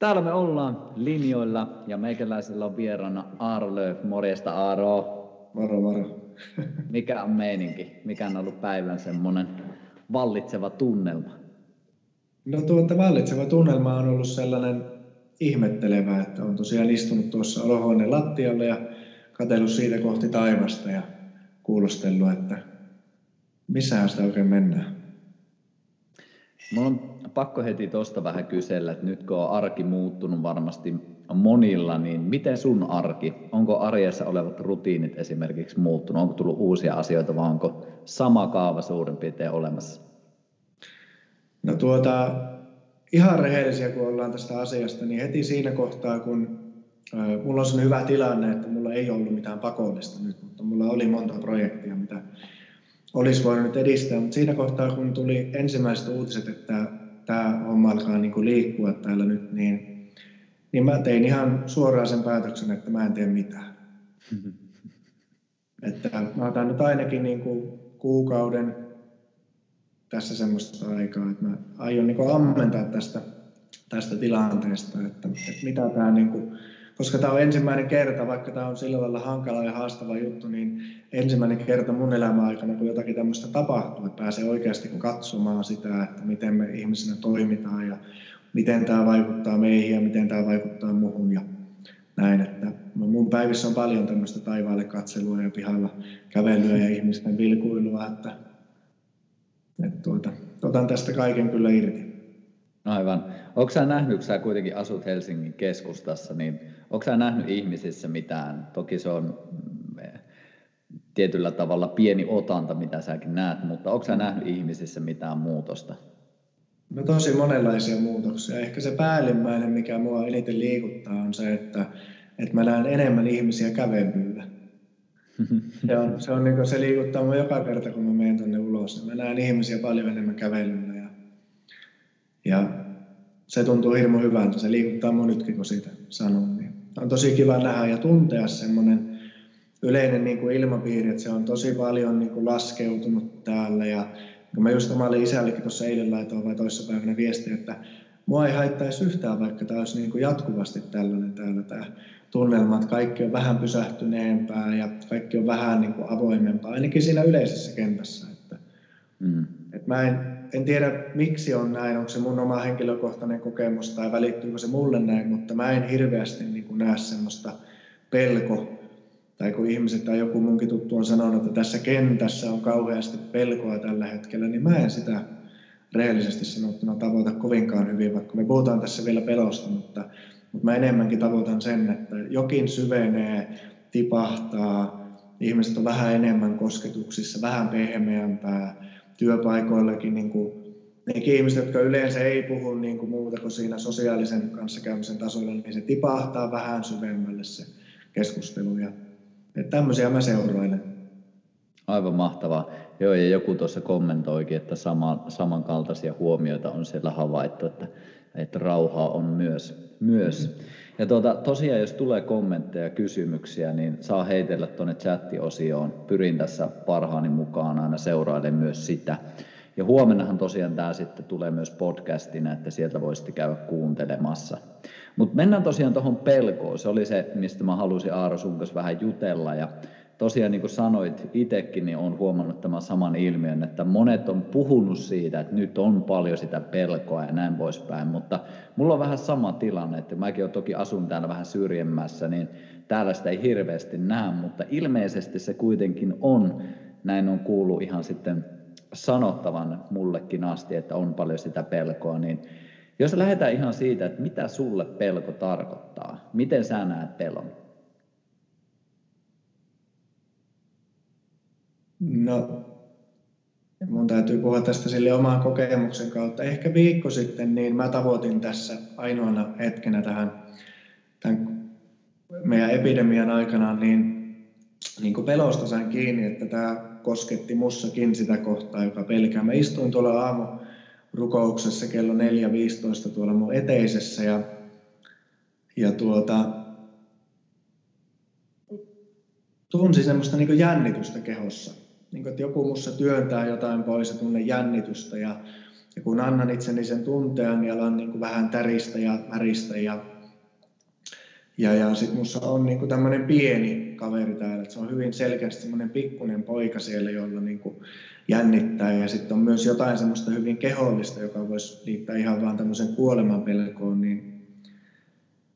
Täällä me ollaan linjoilla ja meikäläisellä on vieraana Aaro Lööf. Morjesta Aaro. Moro, moro. Mikä on meininki? Mikä on ollut päivän semmoinen vallitseva tunnelma? No tuota vallitseva tunnelma on ollut sellainen ihmettelevä, että on tosiaan istunut tuossa olohuoneen lattialle ja katsellut siitä kohti taivasta ja kuulostellut, että missä sitä oikein mennään. Mulla on pakko heti tuosta vähän kysellä, että nyt kun on arki muuttunut varmasti monilla, niin miten sun arki? Onko arjessa olevat rutiinit esimerkiksi muuttunut? Onko tullut uusia asioita vai onko sama kaava suurin piirtein olemassa? No tuota, ihan rehellisiä kun ollaan tästä asiasta, niin heti siinä kohtaa, kun äh, mulla on sellainen hyvä tilanne, että mulla ei ollut mitään pakollista nyt, mutta mulla oli monta projektia, mitä olisi voinut nyt edistää, mutta siinä kohtaa, kun tuli ensimmäiset uutiset, että tämä homma alkaa niin kuin liikkua täällä nyt, niin, niin mä tein ihan suoraan sen päätöksen, että mä en tee mitään. että mä otan nyt ainakin niin kuin kuukauden tässä semmoista aikaa, että mä aion niin kuin ammentaa tästä, tästä tilanteesta, että, että mitä tämä niin kuin, koska tämä on ensimmäinen kerta, vaikka tämä on sillä lailla hankala ja haastava juttu, niin ensimmäinen kerta mun elämän aikana, kun jotakin tämmöistä tapahtuu, että pääsee oikeasti katsomaan sitä, että miten me ihmisinä toimitaan ja miten tämä vaikuttaa meihin ja miten tämä vaikuttaa muuhun ja näin. Että mun päivissä on paljon tämmöistä taivaalle katselua ja pihalla kävelyä ja ihmisten vilkuilua, että, että tuota, otan tästä kaiken kyllä irti. Aivan. Onko sä nähnyt, kun sä kuitenkin asut Helsingin keskustassa, niin onko sä nähnyt ihmisissä mitään, toki se on mm, tietyllä tavalla pieni otanta, mitä säkin näet, mutta onko sä nähnyt ihmisissä mitään muutosta? No tosi monenlaisia muutoksia. Ehkä se päällimmäinen, mikä mua eniten liikuttaa, on se, että, että mä näen enemmän ihmisiä kävelyllä. Se, on, se, on, niin se liikuttaa mua joka kerta, kun mä menen tuonne ulos. Mä näen ihmisiä paljon enemmän kävelyllä. Ja, ja se tuntuu hirmu hyvältä. Se liikuttaa mun nytkin, kun siitä sanon. Niin on tosi kiva nähdä ja tuntea semmoinen yleinen niin kuin ilmapiiri, että se on tosi paljon niin kuin laskeutunut täällä. Ja kun mä just omalle isällekin tuossa eilen laitoin vai toissapäivänä viestiä, että mua ei haittaisi yhtään, vaikka tämä olisi niin kuin jatkuvasti tällainen täällä tämä tunnelma, että kaikki on vähän pysähtyneempää ja kaikki on vähän niin kuin avoimempaa, ainakin siinä yleisessä kentässä. Että, mm. että mä en, en tiedä miksi on näin, onko se mun oma henkilökohtainen kokemus tai välittyykö se mulle näin, mutta mä en hirveästi niin kuin näe semmoista pelko tai kun ihmiset tai joku munkin tuttu on sanonut, että tässä kentässä on kauheasti pelkoa tällä hetkellä, niin mä en sitä rehellisesti sanottuna tavoita kovinkaan hyvin, vaikka me puhutaan tässä vielä pelosta, mutta, mutta mä enemmänkin tavoitan sen, että jokin syvenee, tipahtaa, ihmiset on vähän enemmän kosketuksissa, vähän pehmeämpää, työpaikoillakin niin kuin, nekin ihmiset, jotka yleensä ei puhu niin kuin muuta kuin siinä sosiaalisen kanssakäymisen tasolla, niin se tipahtaa vähän syvemmälle se keskustelu. Ja että tämmöisiä mä seurailen. Aivan mahtavaa. Joo, ja joku tuossa kommentoikin, että sama, samankaltaisia huomioita on siellä havaittu, että, että rauhaa on myös. myös. Ja tuota, tosiaan, jos tulee kommentteja ja kysymyksiä, niin saa heitellä tuonne chattiosioon. Pyrin tässä parhaani mukaan aina seurailemaan myös sitä. Ja huomennahan tosiaan tämä sitten tulee myös podcastina, että sieltä voisitte käydä kuuntelemassa. Mutta mennään tosiaan tuohon pelkoon. Se oli se, mistä mä halusin Aaro sun kanssa vähän jutella. Ja tosiaan niin kuin sanoit itsekin, niin olen huomannut tämän saman ilmiön, että monet on puhunut siitä, että nyt on paljon sitä pelkoa ja näin poispäin. Mutta mulla on vähän sama tilanne, että mäkin olen toki asun täällä vähän syrjemmässä, niin täällä sitä ei hirveästi näe, mutta ilmeisesti se kuitenkin on, näin on kuullut ihan sitten sanottavan mullekin asti, että on paljon sitä pelkoa, niin jos lähdetään ihan siitä, että mitä sulle pelko tarkoittaa, miten sä näet pelon? No, mun täytyy puhua tästä sille oman kokemuksen kautta. Ehkä viikko sitten niin mä tavoitin tässä ainoana hetkenä tähän tämän meidän epidemian aikana, niin, niin kuin pelosta sain kiinni, että tämä kosketti mussakin sitä kohtaa, joka pelkää. Mä istuin tuolla aamu rukouksessa kello 4.15 tuolla mun eteisessä ja, ja tuota, tunsin semmoista niin jännitystä kehossa. Niin kuin, että joku mussa työntää jotain pois ja tunne jännitystä ja ja kun annan itseni sen tunteen, niin alan niin kuin vähän täristä ja väristä ja ja, ja sitten minussa on niin tämmöinen pieni kaveri täällä, että se on hyvin selkeästi semmoinen pikkuinen poika siellä, jolla niin kuin jännittää. Ja sitten on myös jotain semmoista hyvin kehollista, joka voisi liittää ihan vaan tämmöisen kuoleman pelkoon. Niin,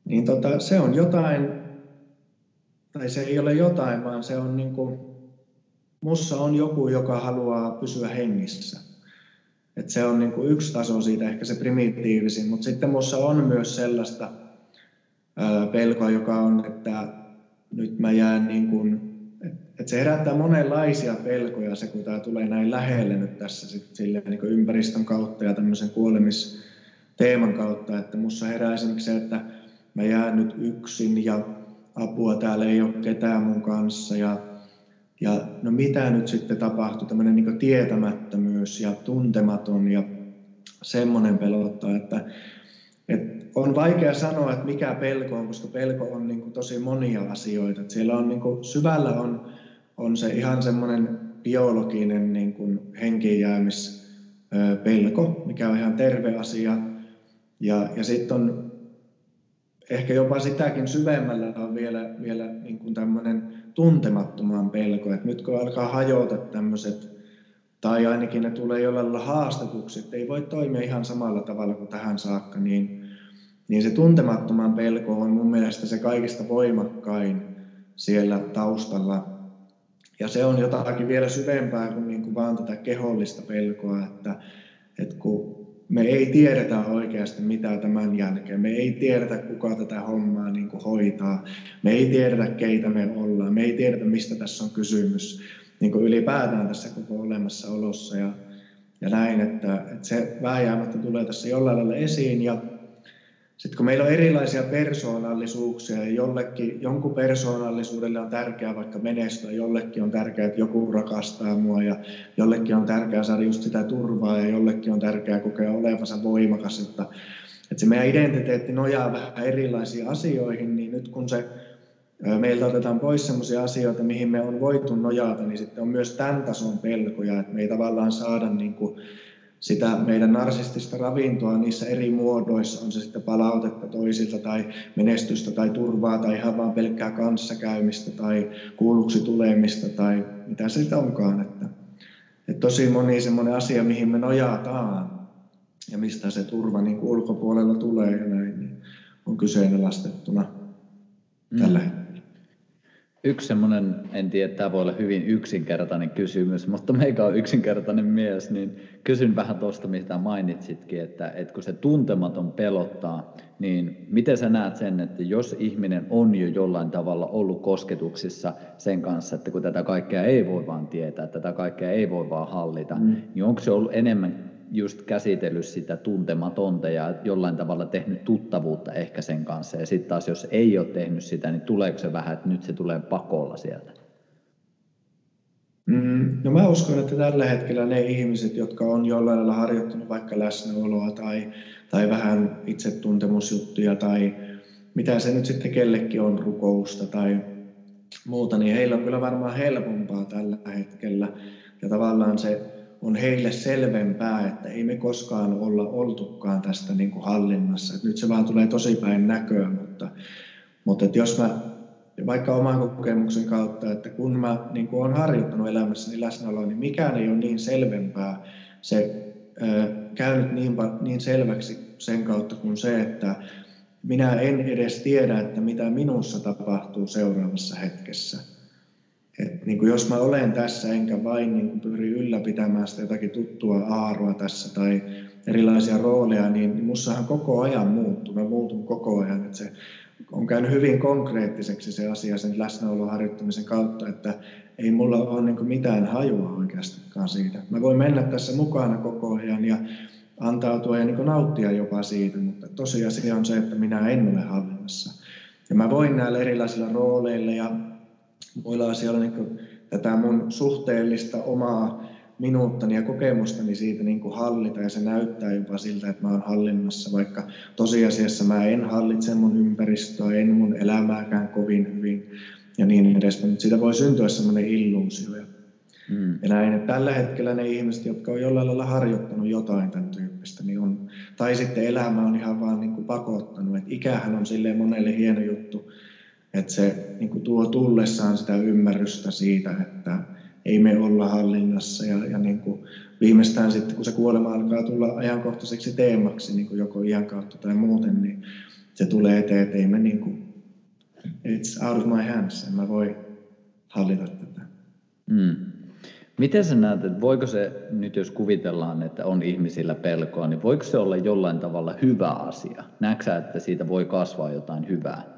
niin tota, se on jotain, tai se ei ole jotain, vaan se on niin kuin, mussa on joku, joka haluaa pysyä hengissä. Et se on niin kuin yksi taso siitä, ehkä se primitiivisin, mutta sitten mussa on myös sellaista, pelkoa, joka on, että nyt mä jään niin kuin, että se herättää monenlaisia pelkoja se, kun tämä tulee näin lähelle nyt tässä sit sille, niin ympäristön kautta ja tämmöisen kuolemisteeman kautta, että mussa herää esimerkiksi se, että mä jään nyt yksin ja apua täällä ei ole ketään mun kanssa ja, ja no mitä nyt sitten tapahtuu, tämmöinen niin tietämättömyys ja tuntematon ja semmoinen pelottaa, että, että on vaikea sanoa, että mikä pelko on, koska pelko on niin tosi monia asioita. Että siellä on niin kuin, syvällä on, on se ihan semmoinen biologinen niin henkiinjäämispelko, mikä on ihan terve asia. Ja, ja sitten on ehkä jopa sitäkin syvemmällä on vielä, vielä niin tämmöinen tuntemattoman pelko. Että nyt kun alkaa hajota tämmöiset, tai ainakin ne tulee jollain lailla haastetuksi, että ei voi toimia ihan samalla tavalla kuin tähän saakka, niin niin se tuntemattoman pelko on mun mielestä se kaikista voimakkain siellä taustalla. Ja se on jotakin vielä syvempää kuin, niin kuin vaan tätä kehollista pelkoa, että, että kun me ei tiedetä oikeasti mitä tämän jälkeen. Me ei tiedetä, kuka tätä hommaa niin kuin hoitaa. Me ei tiedetä, keitä me ollaan. Me ei tiedetä, mistä tässä on kysymys niin kuin ylipäätään tässä koko olemassaolossa. Ja, ja näin, että, että se vääjäämättä tulee tässä jollain lailla esiin. Ja sitten kun meillä on erilaisia persoonallisuuksia ja jollekin, jonkun persoonallisuudelle on tärkeää vaikka menestyä, jollekin on tärkeää, että joku rakastaa mua ja jollekin on tärkeää saada just sitä turvaa ja jollekin on tärkeää kokea olevansa voimakas, että, että se meidän identiteetti nojaa vähän erilaisiin asioihin, niin nyt kun se meiltä otetaan pois sellaisia asioita, mihin me on voitu nojata, niin sitten on myös tämän tason pelkoja, että me ei tavallaan saada niin kuin sitä meidän narsistista ravintoa niissä eri muodoissa, on se sitten palautetta toisilta tai menestystä tai turvaa tai ihan vaan pelkkää kanssakäymistä tai kuulluksi tulemista tai mitä sitten onkaan. Että, että tosi moni semmoinen asia, mihin me nojataan ja mistä se turva niin ulkopuolella tulee ja näin, niin on kyseenalaistettuna mm. tällä hetkellä. Yksi semmoinen, en tiedä, tämä voi olla hyvin yksinkertainen kysymys, mutta meikä on yksinkertainen mies, niin kysyn vähän tuosta, mitä mainitsitkin, että, että kun se tuntematon pelottaa, niin miten sä näet sen, että jos ihminen on jo jollain tavalla ollut kosketuksissa sen kanssa, että kun tätä kaikkea ei voi vaan tietää, tätä kaikkea ei voi vaan hallita, mm. niin onko se ollut enemmän just käsitellyt sitä tuntematonta ja jollain tavalla tehnyt tuttavuutta ehkä sen kanssa. Ja sitten taas jos ei ole tehnyt sitä, niin tuleeko se vähän, että nyt se tulee pakolla sieltä? Mm, no mä uskon, että tällä hetkellä ne ihmiset, jotka on jollain lailla harjoittanut vaikka läsnäoloa tai, tai vähän itsetuntemusjuttuja tai mitä se nyt sitten kellekin on, rukousta tai muuta, niin heillä on kyllä varmaan helpompaa tällä hetkellä. Ja tavallaan se on heille selvempää, että ei me koskaan olla oltukaan tästä niin kuin hallinnassa. Että nyt se vaan tulee tosi päin näköä, mutta, mutta että jos mä vaikka oman kokemuksen kautta, että kun mä niin kuin olen harjoittanut elämässäni läsnäoloa, niin mikään ei ole niin selvempää. Se äh, käynyt niin, niin selväksi sen kautta kuin se, että minä en edes tiedä, että mitä minussa tapahtuu seuraavassa hetkessä et niin kuin jos mä olen tässä enkä vain niin kuin pyri ylläpitämään sitä jotakin tuttua aaroa tässä tai erilaisia rooleja, niin mussahan koko ajan muuttuu. Mä muutun koko ajan. Et se on käynyt hyvin konkreettiseksi se asia sen läsnäolon harjoittamisen kautta, että ei mulla ole niin mitään hajua oikeastikaan siitä. Mä voin mennä tässä mukana koko ajan ja antautua ja niin nauttia jopa siitä, mutta tosiasia on se, että minä en ole hallinnassa. Ja mä voin näillä erilaisilla rooleilla ja muilla asioilla niin tätä mun suhteellista omaa minuuttani ja kokemustani siitä niin kuin hallita ja se näyttää jopa siltä, että mä oon hallinnassa, vaikka tosiasiassa mä en hallitse mun ympäristöä, en mun elämääkään kovin hyvin ja niin edespäin, mutta siitä voi syntyä semmoinen illuusio. Mm. Ja näin, että tällä hetkellä ne ihmiset, jotka on jollain lailla harjoittanut jotain tämän tyyppistä, niin on, tai sitten elämä on ihan vaan niin kuin pakottanut. Että ikähän on sille monelle hieno juttu, että se niin kuin tuo tullessaan sitä ymmärrystä siitä, että ei me olla hallinnassa ja, ja niin kuin viimeistään sitten, kun se kuolema alkaa tulla ajankohtaiseksi teemaksi, niin kuin joko iän kautta tai muuten, niin se tulee eteen, että ei me niin kuin, it's out of my hands, en mä voi hallita tätä. Mm. Miten sä näet, että voiko se nyt, jos kuvitellaan, että on ihmisillä pelkoa, niin voiko se olla jollain tavalla hyvä asia? Näetkö että siitä voi kasvaa jotain hyvää?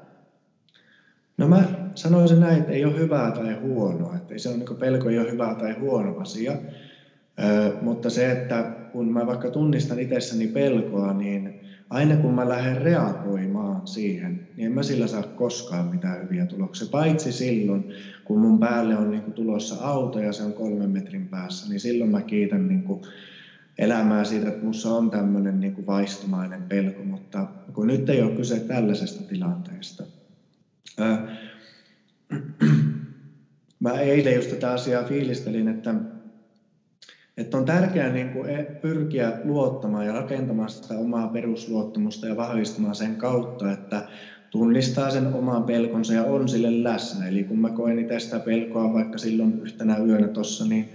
No mä sanoisin näin, että ei ole hyvää tai huonoa. Että ei se on, niin pelko ei ole hyvä tai huono asia. Ö, mutta se, että kun mä vaikka tunnistan itsessäni pelkoa, niin aina kun mä lähden reagoimaan siihen, niin en mä sillä saa koskaan mitään hyviä tuloksia. Paitsi silloin, kun mun päälle on niin tulossa auto ja se on kolmen metrin päässä, niin silloin mä kiitän niin elämää siitä, että musta on tämmöinen niin kuin vaistumainen pelko. Mutta kun nyt ei ole kyse tällaisesta tilanteesta. mä eilen just tätä asiaa fiilistelin, että että on tärkeää niin kuin e, pyrkiä luottamaan ja rakentamaan sitä omaa perusluottamusta ja vahvistamaan sen kautta, että tunnistaa sen oman pelkonsa ja on sille läsnä. Eli kun mä koen itse sitä pelkoa vaikka silloin yhtenä yönä tuossa, niin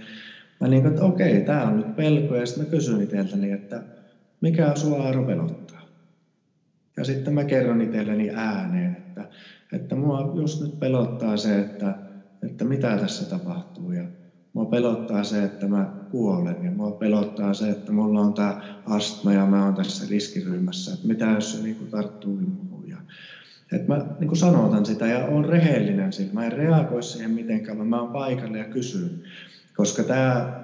mä niin kuin, että okei, tämä on nyt pelko. Ja sitten mä kysyn itseltäni, että mikä sua Aaro pelottaa? Ja sitten mä kerron itselleni ääneen, että, että mua just nyt pelottaa se, että, että mitä tässä tapahtuu. Ja Mua pelottaa se, että mä kuolen ja mua pelottaa se, että mulla on tämä astma ja mä oon tässä riskiryhmässä. Että mitä jos se niinku tarttuu minuun. Ja, että mä niinku sanotan sitä ja oon rehellinen sillä. Mä en reagoi siihen mitenkään, vaan mä oon paikalle ja kysyn. Koska tämä,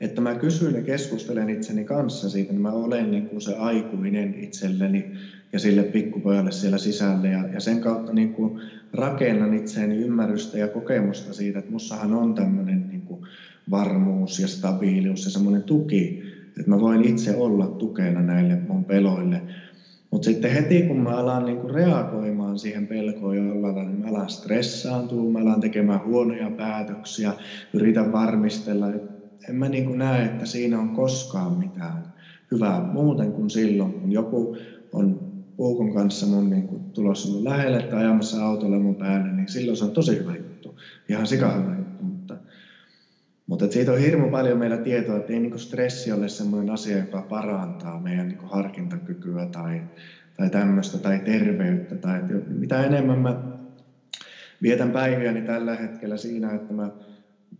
että mä kysyn ja keskustelen itseni kanssa siitä, niin mä olen niinku se aikuinen itselleni ja sille pikkupojalle siellä sisällä. Ja, ja sen kautta niin kuin rakennan itseäni ymmärrystä ja kokemusta siitä, että mussahan on tämmöinen niin kuin varmuus ja stabiilius ja semmoinen tuki, että mä voin itse olla tukena näille mun peloille. Mutta sitten heti kun mä alan niinku reagoimaan siihen pelkoon jollain niin mä alan stressaantua, mä alan tekemään huonoja päätöksiä, yritän varmistella. En mä niinku näe, että siinä on koskaan mitään hyvää muuten kuin silloin, kun joku on puukon kanssa mun niin kuin, tulossa mun lähelle tai ajamassa autolla mun päälle, niin silloin se on tosi hyvä juttu. Ihan sikahyvä juttu. Mutta, mutta et siitä on hirmu paljon meillä tietoa, että ei niin kuin stressi ole sellainen asia, joka parantaa meidän niin kuin harkintakykyä tai, tai tämmöistä tai terveyttä. Tai mitä enemmän mä vietän päiviäni tällä hetkellä siinä, että mä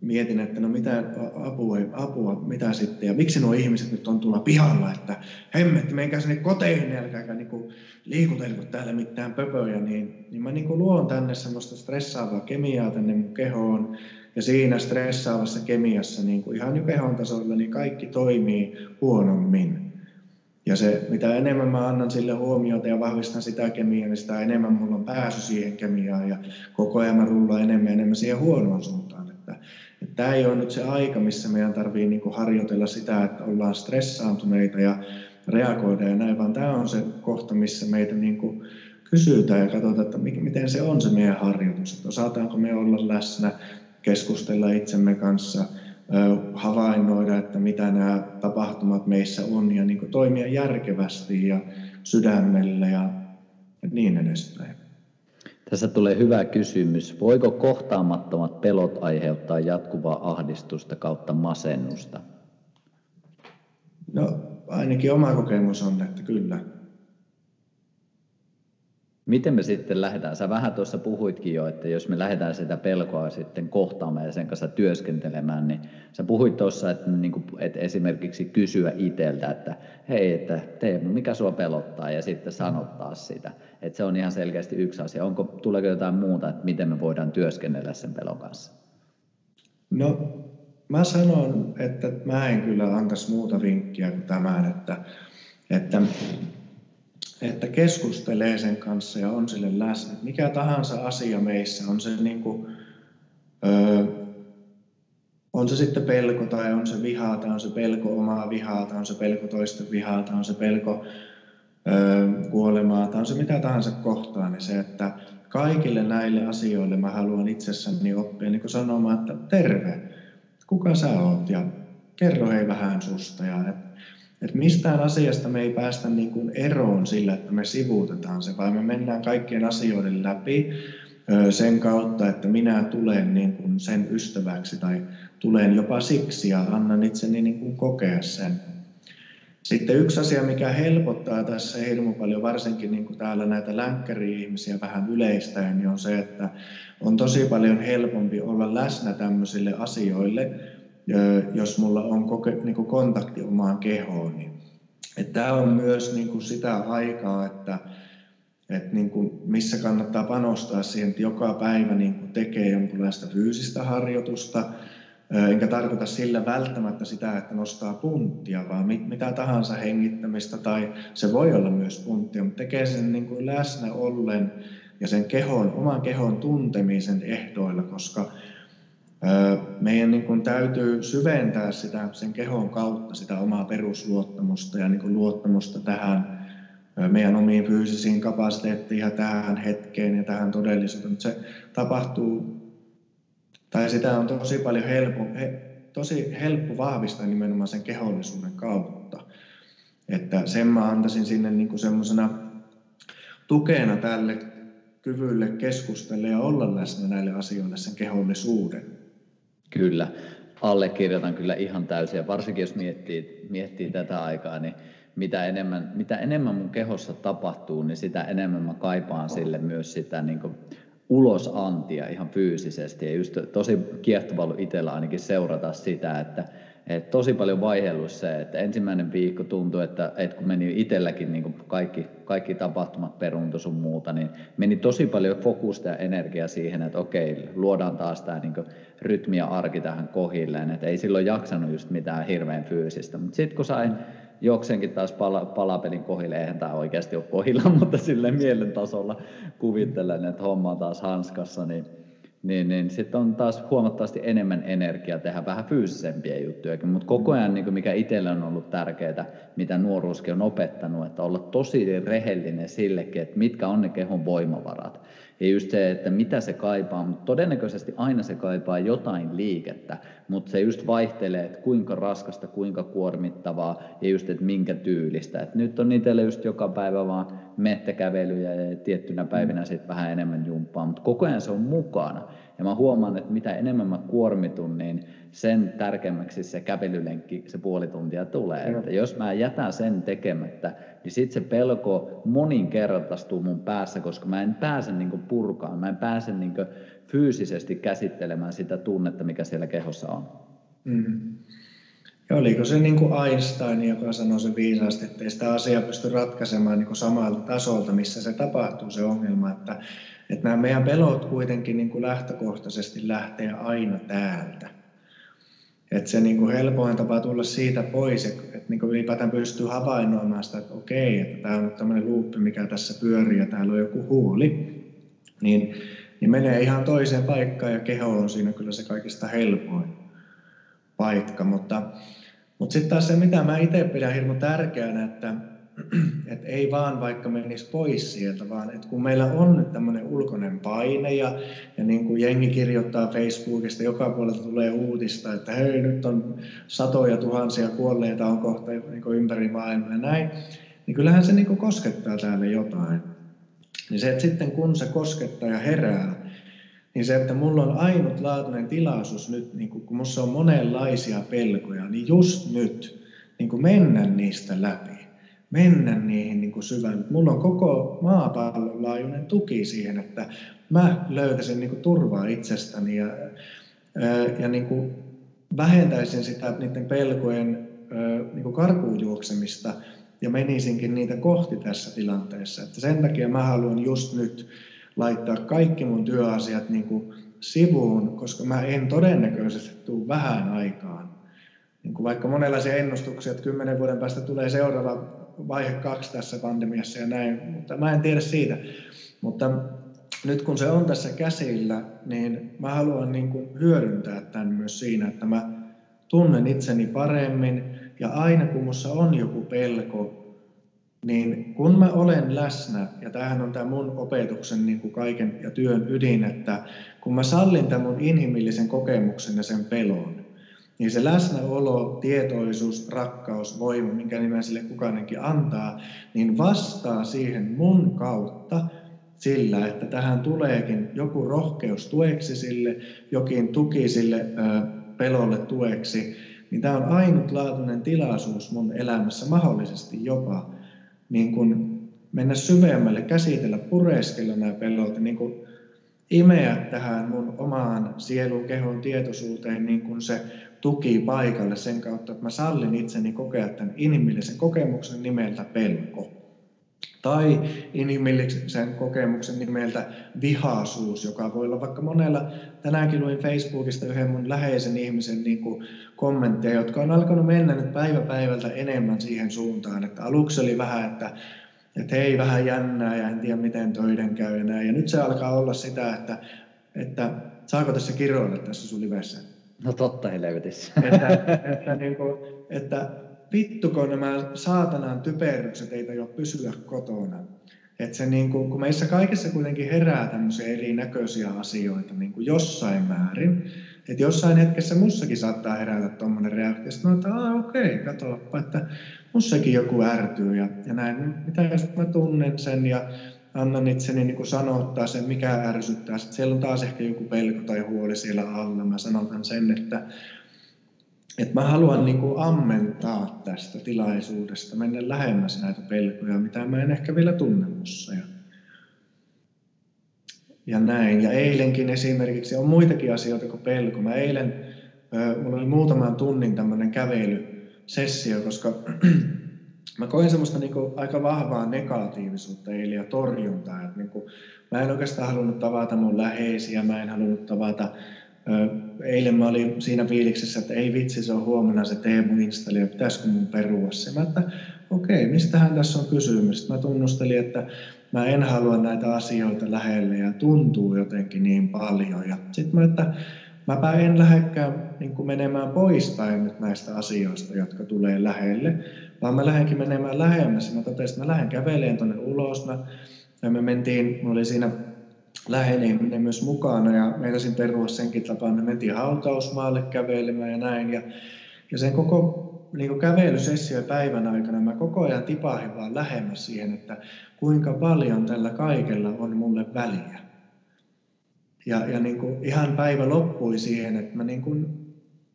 mietin, että no mitä apua, apua, mitä sitten, ja miksi nuo ihmiset nyt on tulla pihalla, että hemmetti, menkää sinne koteihin, älkääkä niinku liikutelko täällä mitään pöpöjä, niin, niin mä niinku luon tänne semmoista stressaavaa kemiaa tänne mun kehoon, ja siinä stressaavassa kemiassa niin kuin ihan jo kehon tasolla, niin kaikki toimii huonommin. Ja se, mitä enemmän mä annan sille huomiota ja vahvistan sitä kemiaa, niin sitä enemmän mulla on pääsy siihen kemiaan ja koko ajan mä rullaan enemmän ja enemmän siihen huonoon suuntaan. Että tämä ei ole nyt se aika, missä meidän tarvii niin harjoitella sitä, että ollaan stressaantuneita ja reagoida ja näin, vaan tämä on se kohta, missä meitä niin kysytään ja katsotaan, että miten se on se meidän harjoitus, että osataanko me olla läsnä, keskustella itsemme kanssa, havainnoida, että mitä nämä tapahtumat meissä on ja niin toimia järkevästi ja sydämellä ja niin edespäin. Tässä tulee hyvä kysymys. Voiko kohtaamattomat pelot aiheuttaa jatkuvaa ahdistusta kautta masennusta? No ainakin oma kokemus on, että kyllä. Miten me sitten lähdetään? Sä vähän tuossa puhuitkin jo, että jos me lähdetään sitä pelkoa sitten kohtaamaan ja sen kanssa työskentelemään, niin sä puhuit tuossa, että, niin kuin, että esimerkiksi kysyä itseltä, että hei, että Teemu, mikä sua pelottaa ja sitten sanottaa sitä. Että se on ihan selkeästi yksi asia. Onko, tuleeko jotain muuta, että miten me voidaan työskennellä sen pelon kanssa? No, mä sanon, että mä en kyllä antaisi muuta vinkkiä kuin tämän, että, että että keskustelee sen kanssa ja on sille läsnä. Mikä tahansa asia meissä, on se, niin kuin, öö, on se sitten pelko tai on se vihaa tai on se pelko omaa vihaa tai on se pelko toisten vihaa tai on se pelko öö, kuolemaa tai on se mitä tahansa kohtaa, niin se, että kaikille näille asioille mä haluan itsessäni oppia niin kuin sanomaan, että terve. kuka sä oot ja kerro hei vähän susta. Ja et, et mistään asiasta me ei päästä niin kuin eroon sillä, että me sivuutetaan se, vaan me mennään kaikkien asioiden läpi sen kautta, että minä tulen niin kuin sen ystäväksi tai tulen jopa siksi ja annan itseni niin kuin kokea sen. Sitten yksi asia, mikä helpottaa tässä hirmu paljon, varsinkin niin kuin täällä näitä länkkäri-ihmisiä vähän yleistäen, niin on se, että on tosi paljon helpompi olla läsnä tämmöisille asioille, jos mulla on koke, niin kuin kontakti omaan kehoon. Tämä on myös niin kuin sitä aikaa, että, että niin kuin missä kannattaa panostaa siihen, että joka päivä niin kuin tekee jonkinlaista fyysistä harjoitusta, enkä tarkoita sillä välttämättä sitä, että nostaa punttia, vaan mitä tahansa hengittämistä, tai se voi olla myös punttia, mutta tekee sen niin kuin läsnä ollen ja sen kehon, oman kehon tuntemisen ehdoilla, koska meidän niin kuin täytyy syventää sitä, sen kehon kautta sitä omaa perusluottamusta ja niin kuin luottamusta tähän meidän omiin fyysisiin kapasiteettiin ja tähän hetkeen ja tähän todellisuuteen. Mutta se tapahtuu, tai sitä on tosi paljon helppo, he, tosi helppo vahvistaa nimenomaan sen kehollisuuden kautta. Että sen mä antaisin sinne niin semmoisena tukena tälle kyvylle keskustella ja olla läsnä näille asioille sen kehollisuuden. Kyllä, allekirjoitan kyllä ihan täysin ja varsinkin jos miettii, miettii tätä aikaa, niin mitä enemmän, mitä enemmän mun kehossa tapahtuu, niin sitä enemmän mä kaipaan sille myös sitä niin kuin ulosantia ihan fyysisesti. Ja just tosi kiehtovaa ollut itsellä ainakin seurata sitä, että et tosi paljon vaihellut se, että ensimmäinen viikko tuntui, että, että kun meni itselläkin niin kaikki, kaikki tapahtumat peruntu sun muuta, niin meni tosi paljon fokusta ja energiaa siihen, että okei, luodaan taas tämä niin rytmi ja arki tähän kohilleen, että ei silloin jaksanut just mitään hirveän fyysistä. Mutta sitten kun sain jokseenkin taas pala, palapelin kohille, eihän tämä oikeasti ole kohilla, mutta sille mielen tasolla kuvittelen, että homma on taas hanskassa, niin niin, niin sitten on taas huomattavasti enemmän energiaa tehdä vähän fyysisempiä juttuja. Mutta koko ajan, niin mikä itselle on ollut tärkeää, mitä nuoruuskin on opettanut, että olla tosi rehellinen sillekin, että mitkä on ne kehon voimavarat. Ja just se, että mitä se kaipaa, mutta todennäköisesti aina se kaipaa jotain liikettä, mutta se just vaihtelee, että kuinka raskasta, kuinka kuormittavaa ja just, että minkä tyylistä. Et nyt on itselle just joka päivä vaan mettäkävelyjä ja tiettynä päivinä sitten vähän enemmän jumppaa, mutta koko ajan se on mukana. Ja mä huomaan, että mitä enemmän mä kuormitun, niin sen tärkeämmäksi se kävelylenkki, se puoli tuntia tulee. Että jos mä jätän sen tekemättä, niin sitten se pelko moninkertaistuu mun päässä, koska mä en pääse niinku purkaan, mä en pääse niinku fyysisesti käsittelemään sitä tunnetta, mikä siellä kehossa on. Mm. Ja oliko se niin kuin Einstein, joka sanoi se viisaasti, että ei sitä asiaa pysty ratkaisemaan niin kuin samalta tasolta, missä se tapahtuu se ongelma, että, että nämä meidän pelot kuitenkin niin kuin lähtökohtaisesti lähtee aina täältä. Että se niin kuin helpoin tapa tulla siitä pois, että, niin kuin ylipäätään pystyy havainnoimaan sitä, että okei, että tämä on tämmöinen luuppi, mikä tässä pyörii ja täällä on joku huoli, niin, niin menee ihan toiseen paikkaan ja keho on siinä kyllä se kaikista helpoin paikka. Mutta, mutta sitten taas se, mitä mä itse pidän hirmu tärkeänä, että, että ei vaan vaikka menisi pois sieltä, vaan että kun meillä on nyt tämmöinen ulkoinen paine ja, ja niin kuin jengi kirjoittaa Facebookista, joka puolelta tulee uutista, että hei nyt on satoja tuhansia kuolleita on kohta niin kuin ympäri maailmaa ja näin, niin kyllähän se niin kuin koskettaa täällä jotain. Niin se, että sitten kun se koskettaa ja herää, niin se, että mulla on ainutlaatuinen tilaisuus nyt, niin kun minussa on monenlaisia pelkoja, niin just nyt niin mennä niistä läpi, mennä niihin niin syvään. Mulla on koko maapallon laajuinen tuki siihen, että mä löytäisin niin turvaa itsestäni ja, ja niin vähentäisin sitä niiden pelkojen niin karkuun juoksemista ja menisinkin niitä kohti tässä tilanteessa. Että sen takia mä haluan just nyt laittaa kaikki mun työasiat niin kuin sivuun, koska mä en todennäköisesti tule vähän aikaan. Niin kuin vaikka monenlaisia ennustuksia, että kymmenen vuoden päästä tulee seuraava vaihe kaksi tässä pandemiassa ja näin, mutta mä en tiedä siitä. Mutta nyt kun se on tässä käsillä, niin mä haluan niin kuin hyödyntää tämän myös siinä, että mä tunnen itseni paremmin ja aina kun mussa on joku pelko, niin kun mä olen läsnä, ja tämähän on tämä mun opetuksen niin kuin kaiken ja työn ydin, että kun mä sallin tämän mun inhimillisen kokemuksen ja sen pelon, niin se läsnäolo, tietoisuus, rakkaus, voima, minkä nimen sille kukainenkin antaa, niin vastaa siihen mun kautta sillä, että tähän tuleekin joku rohkeus tueksi sille, jokin tuki sille ö, pelolle tueksi, niin tämä on ainutlaatuinen tilaisuus mun elämässä mahdollisesti jopa niin kun mennä syvemmälle, käsitellä, pureskella nämä pelot, niin kun imeä tähän mun omaan sielun, kehon tietoisuuteen niin kun se tuki paikalle sen kautta, että mä sallin itseni kokea tämän inhimillisen kokemuksen nimeltä pelko. Tai inhimillisen kokemuksen nimeltä vihaisuus, joka voi olla vaikka monella, tänäänkin luin Facebookista yhden mun läheisen ihmisen niin kuin kommentteja, jotka on alkanut mennä nyt päivä päivältä enemmän siihen suuntaan, että aluksi oli vähän, että, että hei vähän jännää ja en tiedä miten töiden käy ja näin. Ja nyt se alkaa olla sitä, että, että saako tässä kiroilla tässä sun livessä? No totta helvetissä. Että, että, niin kuin, että vittuko nämä saatanan typerrykset ei jo pysyä kotona. Että se niin kuin, kun meissä kaikessa kuitenkin herää tämmöisiä erinäköisiä asioita niin kuin jossain määrin, että jossain hetkessä mussakin saattaa herätä tuommoinen reaktio, että että okei, okay, katsoppa, että mussakin joku ärtyy ja, ja näin, mitä jos mä tunnen sen ja annan itseni niin kuin sanottaa sen, mikä ärsyttää. Sitten siellä on taas ehkä joku pelko tai huoli siellä alla. Mä sanotan sen, että, että mä haluan niin kuin ammentaa tästä tilaisuudesta, mennä lähemmäs näitä pelkoja, mitä mä en ehkä vielä tunne mussa. Ja, ja näin. Ja eilenkin esimerkiksi on muitakin asioita kuin pelko. Mä eilen, mulla oli muutaman tunnin tämmöinen kävelysessio, koska mä koin semmoista niin kuin aika vahvaa negatiivisuutta eilen ja torjuntaa. Että niin kuin, mä en oikeastaan halunnut tavata mun läheisiä, mä en halunnut tavata Eilen mä olin siinä fiiliksessä, että ei vitsi, se on huomenna se Teemu installi ja pitäisikö mun perua se. Mä että okei, okay, mistähän tässä on kysymys. Mä tunnustelin, että mä en halua näitä asioita lähelle ja tuntuu jotenkin niin paljon. Ja sitten mä, että mäpä en lähdekään niin menemään poispäin nyt näistä asioista, jotka tulee lähelle, vaan mä lähdenkin menemään lähemmäs. Mä totesin, että mä lähden käveleen tuonne ulos. Mä, ja me mentiin, mä oli siinä läheinen myös mukana ja meinasin perua senkin tapaan, me mentiin hautausmaalle kävelemään ja näin. Ja, ja sen koko niin kävelysessio päivän aikana mä koko ajan tipahin vaan lähemmäs siihen, että kuinka paljon tällä kaikella on mulle väliä. Ja, ja niin kuin ihan päivä loppui siihen, että mä niin kuin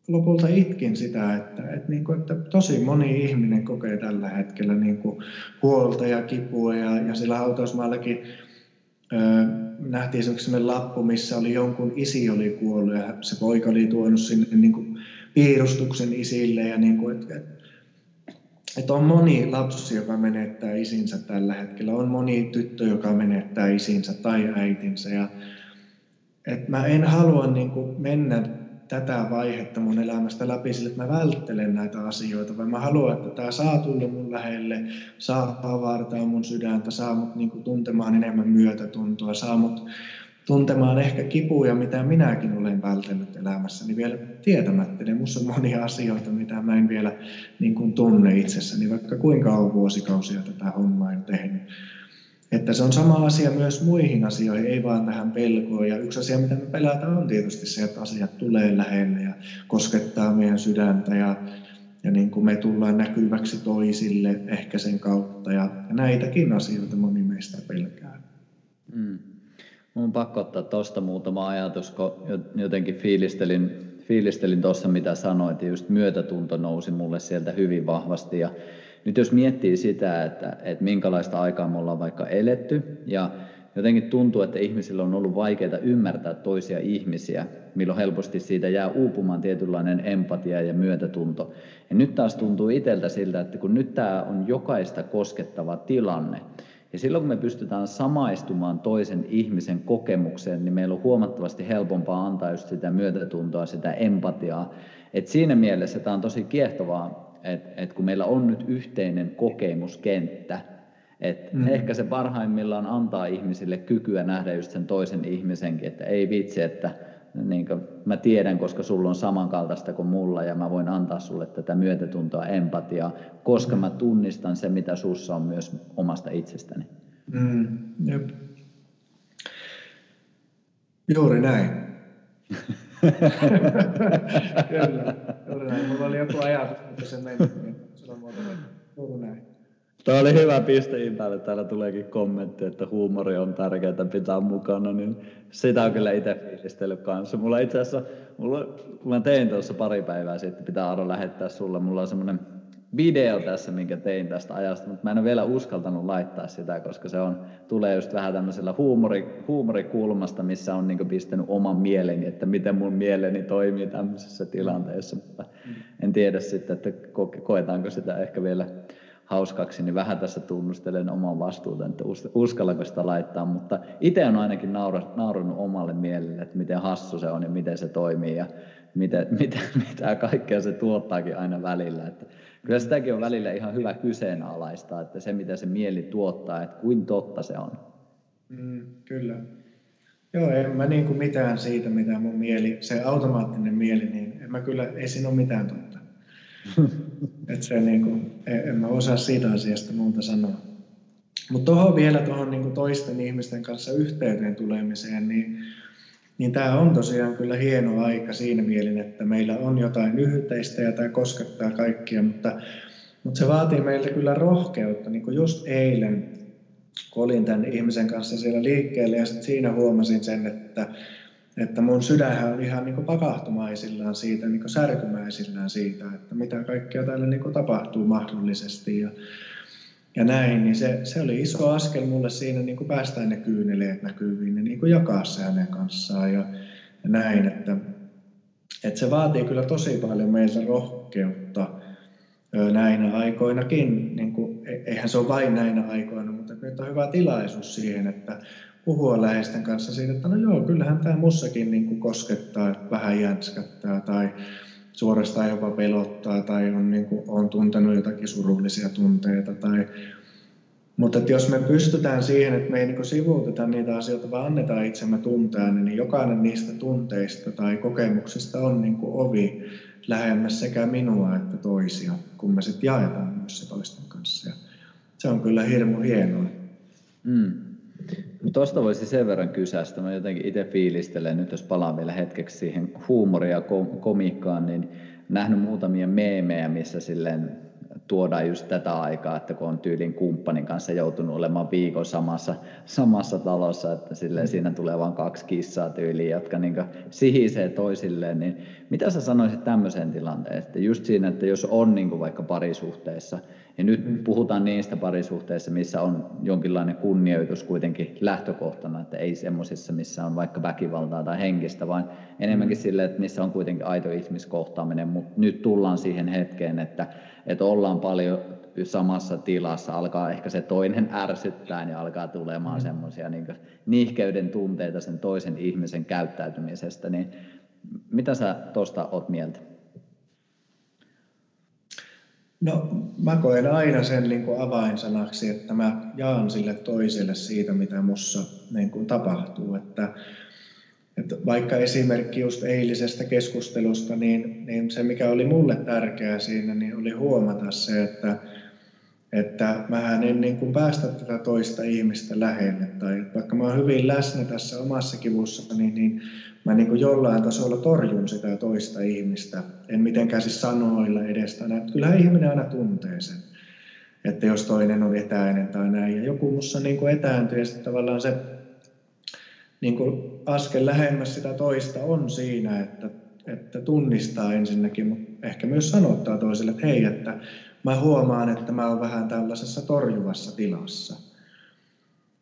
lopulta itkin sitä, että, että, niin kuin, että tosi moni ihminen kokee tällä hetkellä niin kuin huolta ja kipua ja, ja sillä hautausmaallakin nähtiin sellainen lappu, missä oli jonkun isi oli kuollut ja se poika oli tuonut sinne niin kuin piirustuksen isille. Ja niin kuin, että, että on moni lapsi, joka menettää isinsä tällä hetkellä. On moni tyttö, joka menettää isinsä tai äitinsä. Ja, että mä en halua niin kuin mennä tätä vaihetta mun elämästä läpi sille, että mä välttelen näitä asioita, vaan mä haluan, että tämä saa tulla mun lähelle, saa avartaa mun sydäntä, saa mut niin kuin tuntemaan enemmän myötätuntoa, saa mut tuntemaan ehkä kipuja, mitä minäkin olen vältellyt elämässäni vielä tietämättä. Ne musta on monia asioita, mitä mä en vielä niin kuin tunne itsessäni, vaikka kuinka on vuosikausia tätä hommaa jo tehnyt. Että se on sama asia myös muihin asioihin, ei vaan tähän pelkoon. Ja yksi asia, mitä me pelätään, on tietysti se, että asiat tulee lähelle ja koskettaa meidän sydäntä ja, ja niin kuin me tullaan näkyväksi toisille ehkä sen kautta. Ja, ja näitäkin asioita moni meistä pelkää. Mm. Mun on pakko ottaa tuosta muutama ajatus, kun jotenkin fiilistelin, fiilistelin tuossa, mitä sanoit, ja just myötätunto nousi mulle sieltä hyvin vahvasti. Ja nyt jos miettii sitä, että, että minkälaista aikaa me ollaan vaikka eletty ja jotenkin tuntuu, että ihmisillä on ollut vaikeaa ymmärtää toisia ihmisiä, milloin helposti siitä jää uupumaan tietynlainen empatia ja myötätunto. Ja nyt taas tuntuu itseltä siltä, että kun nyt tämä on jokaista koskettava tilanne, ja silloin kun me pystytään samaistumaan toisen ihmisen kokemukseen, niin meillä on huomattavasti helpompaa antaa just sitä myötätuntoa, sitä empatiaa. Et siinä mielessä tämä on tosi kiehtovaa että et kun meillä on nyt yhteinen kokemuskenttä, että mm. ehkä se parhaimmillaan antaa ihmisille kykyä nähdä just sen toisen ihmisenkin, että ei vitsi, että niin kuin mä tiedän, koska sulla on samankaltaista kuin mulla ja mä voin antaa sulle tätä myötätuntoa, empatiaa, koska mä tunnistan se, mitä sussa on myös omasta itsestäni. Mm, jep. Juuri näin. Kyllä, juuri. Mulla oli joku ajatus, mutta se meni. Niin. Tuo oli hyvä piste Impalle. Täällä tuleekin kommentti, että huumori on tärkeää pitää mukana, niin sitä on kyllä itse fiilistellyt kanssa. Mulla itse asiassa, mulla, mä tein tuossa pari päivää sitten, pitää Aro lähettää sulle. Mulla on semmoinen video tässä, minkä tein tästä ajasta, mutta mä en ole vielä uskaltanut laittaa sitä, koska se on, tulee just vähän tämmöisellä huumori, huumorikulmasta, missä on niin pistänyt oman mieleni, että miten mun mieleni toimii tämmöisessä tilanteessa, mutta en tiedä sitten, että koetaanko sitä ehkä vielä hauskaksi, niin vähän tässä tunnustelen oman vastuuta, että uskallanko sitä laittaa, mutta itse on ainakin naurannut omalle mielelle, että miten hassu se on ja miten se toimii. Ja mitä, mitä, mitä kaikkea se tuottaakin aina välillä. Että kyllä sitäkin on välillä ihan hyvä kyseenalaistaa, että se mitä se mieli tuottaa, että kuin totta se on. Mm, kyllä. Joo, en mä niin kuin mitään siitä, mitä mun mieli, se automaattinen mieli, niin en mä kyllä, ei siinä ole mitään totta. Et se niin kuin, en, en mä osaa siitä asiasta muuta sanoa. Mutta tuohon vielä tuohon niin toisten ihmisten kanssa yhteyteen tulemiseen, niin niin tämä on tosiaan kyllä hieno aika siinä mielin, että meillä on jotain yhteistä ja tämä koskettaa kaikkia, mutta, mutta se vaatii meiltä kyllä rohkeutta. Niin kuin just eilen, kun olin tämän ihmisen kanssa siellä liikkeelle ja sitten siinä huomasin sen, että, että mun sydänhän on ihan niin pakahtumaisillaan siitä, niin särkymäisillään siitä, että mitä kaikkea täällä niin tapahtuu mahdollisesti. Ja, ja näin, niin se, se oli iso askel mulle siinä niin kuin päästään ne kyyneleet näkyviin ja niin kuin jakaa se hänen kanssaan ja, ja näin, että, että se vaatii kyllä tosi paljon meiltä rohkeutta näinä aikoinakin, niin kuin, e, eihän se ole vain näinä aikoina, mutta nyt on hyvä tilaisuus siihen, että puhua läheisten kanssa siitä, että no joo, kyllähän tämä mussakin niin kuin koskettaa, vähän jänskättää tai suorastaan jopa pelottaa tai on, niin kuin, on tuntenut jotakin surullisia tunteita. Tai, mutta että jos me pystytään siihen, että me ei niin sivuuteta niitä asioita, vaan annetaan itsemme tuntea, niin jokainen niistä tunteista tai kokemuksista on niin kuin ovi lähemmäs sekä minua että toisia, kun me sitten jaetaan myös se toisten kanssa. Ja se on kyllä hirmu hienoa. Mm. Tuosta voisi sen verran kysästä. Mä jotenkin itse fiilistelen nyt, jos palaan vielä hetkeksi siihen huumoria ja komiikkaan, niin nähnyt muutamia meemejä, missä silleen tuodaan just tätä aikaa, että kun on tyylin kumppanin kanssa joutunut olemaan viikon samassa, samassa talossa, että silleen siinä tulee vain kaksi kissaa tyyliin, jotka niin sihisee toisilleen, niin mitä sä sanoisit tämmöiseen tilanteeseen, että just siinä, että jos on niin vaikka parisuhteessa, ja nyt puhutaan niistä parisuhteissa, missä on jonkinlainen kunnioitus kuitenkin lähtökohtana, että ei semmoisissa, missä on vaikka väkivaltaa tai henkistä, vaan enemmänkin mm. sille, että missä on kuitenkin aito ihmiskohtaaminen, mutta nyt tullaan siihen hetkeen, että, että ollaan paljon samassa tilassa, alkaa ehkä se toinen ärsyttää ja alkaa tulemaan mm. semmoisia niin nihkeyden tunteita sen toisen ihmisen käyttäytymisestä, niin mitä sä tuosta oot mieltä? No mä koen aina sen niin kuin avainsanaksi, että mä jaan sille toiselle siitä, mitä mussa niin kuin tapahtuu. Että, että vaikka esimerkki just eilisestä keskustelusta, niin, niin se mikä oli mulle tärkeää siinä, niin oli huomata se, että, että mä en niin kuin päästä tätä toista ihmistä lähelle. Tai vaikka mä oon hyvin läsnä tässä omassa kivussa, niin, niin mä niin kuin jollain tasolla torjun sitä toista ihmistä. En mitenkään siis sanoilla edestä. Kyllähän ihminen aina tuntee sen, että jos toinen on etäinen tai näin. Ja joku mussa niin kuin etääntyy ja sitten tavallaan se niin kuin askel lähemmäs sitä toista on siinä, että, että tunnistaa ensinnäkin, mutta ehkä myös sanottaa toiselle, että hei, että mä huomaan, että mä oon vähän tällaisessa torjuvassa tilassa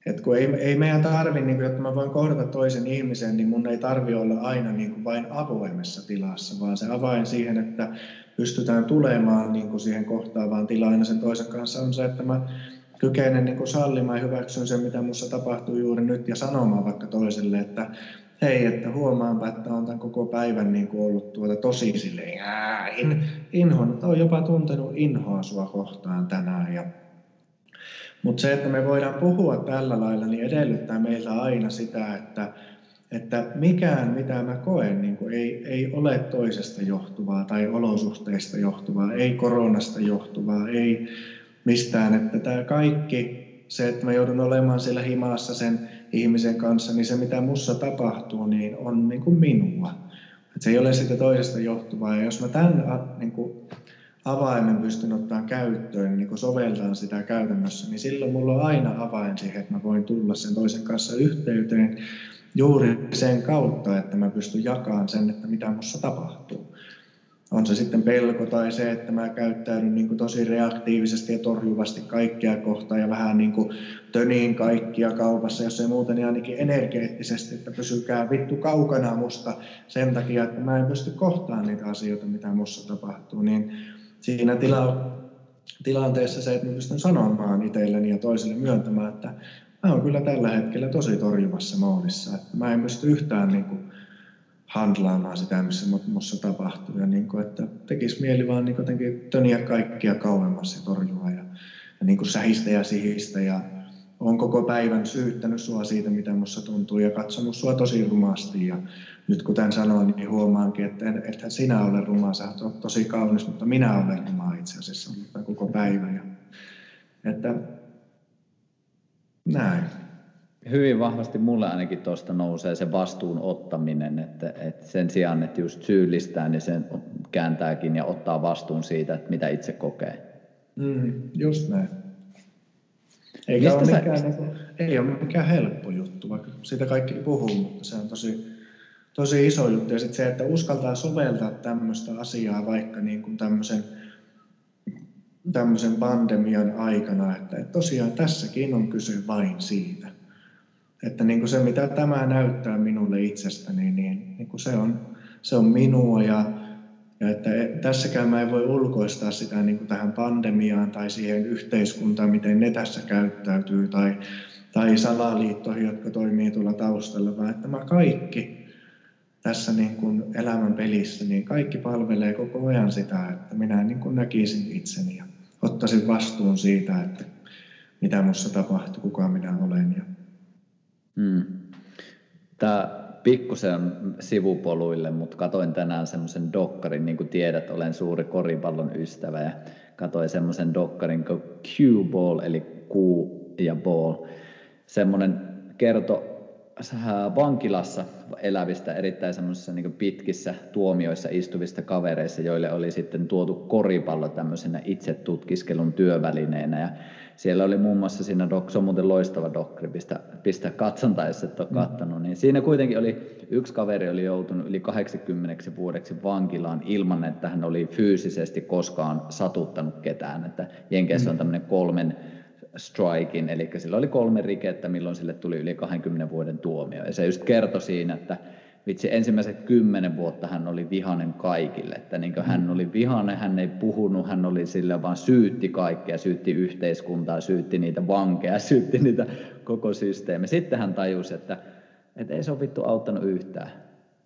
et kun ei, ei meidän tarvi, niin kuin, että mä voin kohdata toisen ihmisen, niin mun ei tarvi olla aina niin kuin vain avoimessa tilassa, vaan se avain siihen, että pystytään tulemaan niin kuin siihen kohtaavaan tilaan sen toisen kanssa on se, että mä kykenen niin kuin sallimaan ja hyväksyn sen, mitä minussa tapahtuu juuri nyt ja sanomaan vaikka toiselle, että hei, että huomaanpa, että on tämän koko päivän niin kuin ollut tuota tosi silleen, in, inhon, olen jopa tuntenut inhoa sua kohtaan tänään ja mutta se, että me voidaan puhua tällä lailla, niin edellyttää meiltä aina sitä, että, että mikään, mitä mä koen, niin kuin ei, ei ole toisesta johtuvaa tai olosuhteista johtuvaa, ei koronasta johtuvaa, ei mistään. Että tämä kaikki, se, että mä joudun olemaan siellä himassa sen ihmisen kanssa, niin se mitä mussa tapahtuu, niin on niin kuin minua. se ei ole siitä toisesta johtuvaa. Ja jos mä tämän niin kuin, avaimen pystyn ottaa käyttöön, niin kun soveltaan sitä käytännössä, niin silloin mulla on aina avain siihen, että mä voin tulla sen toisen kanssa yhteyteen juuri sen kautta, että mä pystyn jakamaan sen, että mitä minussa tapahtuu. On se sitten pelko tai se, että mä käyttäydyn niin kuin tosi reaktiivisesti ja torjuvasti kaikkia kohtaa ja vähän niin kuin töniin kaikkia kaupassa, jos ei muuten niin ainakin energeettisesti, että pysykää vittu kaukana musta sen takia, että mä en pysty kohtaamaan niitä asioita, mitä mussa tapahtuu. Niin siinä tila, tilanteessa se, että pystyn sanomaan itselleni ja toisille myöntämään, että mä oon kyllä tällä hetkellä tosi torjuvassa moodissa. Että mä en pysty yhtään niin kuin, handlaamaan sitä, missä minussa tapahtuu. Ja niin kuin, että tekisi mieli vaan niin jotenkin töniä kaikkia kauemmas ja torjua ja, ja niin kuin sähistä ja sihistä ja on koko päivän syyttänyt sua siitä, mitä minussa tuntuu ja katsonut sua tosi rumasti. Ja nyt kun tämän sanoin, niin huomaankin, että ethän sinä ole ruma, sä olet tosi kaunis, mutta minä olen ruma itse asiassa koko päivä. Ja, että näin. Hyvin vahvasti mulle ainakin tuosta nousee se vastuun ottaminen, että, että sen sijaan, että just syyllistää, niin sen kääntääkin ja ottaa vastuun siitä, että mitä itse kokee. Mm, just näin. Eikä ole mikään, sä... niin ei ole mikään helppo juttu, vaikka siitä kaikki puhuu, mutta se on tosi, tosi iso juttu. Ja sitten se, että uskaltaa soveltaa tämmöistä asiaa vaikka niin kuin tämmöisen, tämmöisen pandemian aikana, että, että tosiaan tässäkin on kyse vain siitä. Että niin kuin se, mitä tämä näyttää minulle itsestäni, niin, niin kuin se, on, se on minua ja ja että tässäkään mä en voi ulkoistaa sitä niin kuin tähän pandemiaan tai siihen yhteiskuntaan, miten ne tässä käyttäytyy, tai, tai salaliittoihin, jotka toimii tuolla taustalla, vaan että mä kaikki tässä niin kuin elämän pelissä, niin kaikki palvelee koko ajan sitä, että minä niin kuin näkisin itseni ja ottaisin vastuun siitä, että mitä minussa tapahtuu, kuka minä olen. Ja... Hmm. Tämä pikkusen sivupoluille, mutta katoin tänään semmoisen dokkarin, niin kuin tiedät, olen suuri koripallon ystävä ja katoin semmoisen dokkarin kuin Q-ball, eli Q ja ball. Semmoinen kerto vankilassa elävistä erittäin semmoisissa niin pitkissä tuomioissa istuvista kavereissa, joille oli sitten tuotu koripallo tämmöisenä itse tutkiskelun työvälineenä. Ja siellä oli muun muassa siinä, dok, se on muuten loistava dokkari, pistä, pistä katsonta, jos et ole mm. kattonut, niin siinä kuitenkin oli, yksi kaveri oli joutunut yli 80 vuodeksi vankilaan ilman, että hän oli fyysisesti koskaan satuttanut ketään. Että Jenkeissä on mm. tämmöinen kolmen strikin, eli sillä oli kolme rikettä, milloin sille tuli yli 20 vuoden tuomio. Ja se just kertoi siinä, että vitsi ensimmäiset kymmenen vuotta hän oli vihanen kaikille. Että niin hän oli vihanen, hän ei puhunut, hän oli sillä vaan syytti kaikkea, syytti yhteiskuntaa, syytti niitä vankeja, syytti niitä koko systeemiä. Sitten hän tajusi, että, että ei se ole vittu auttanut yhtään.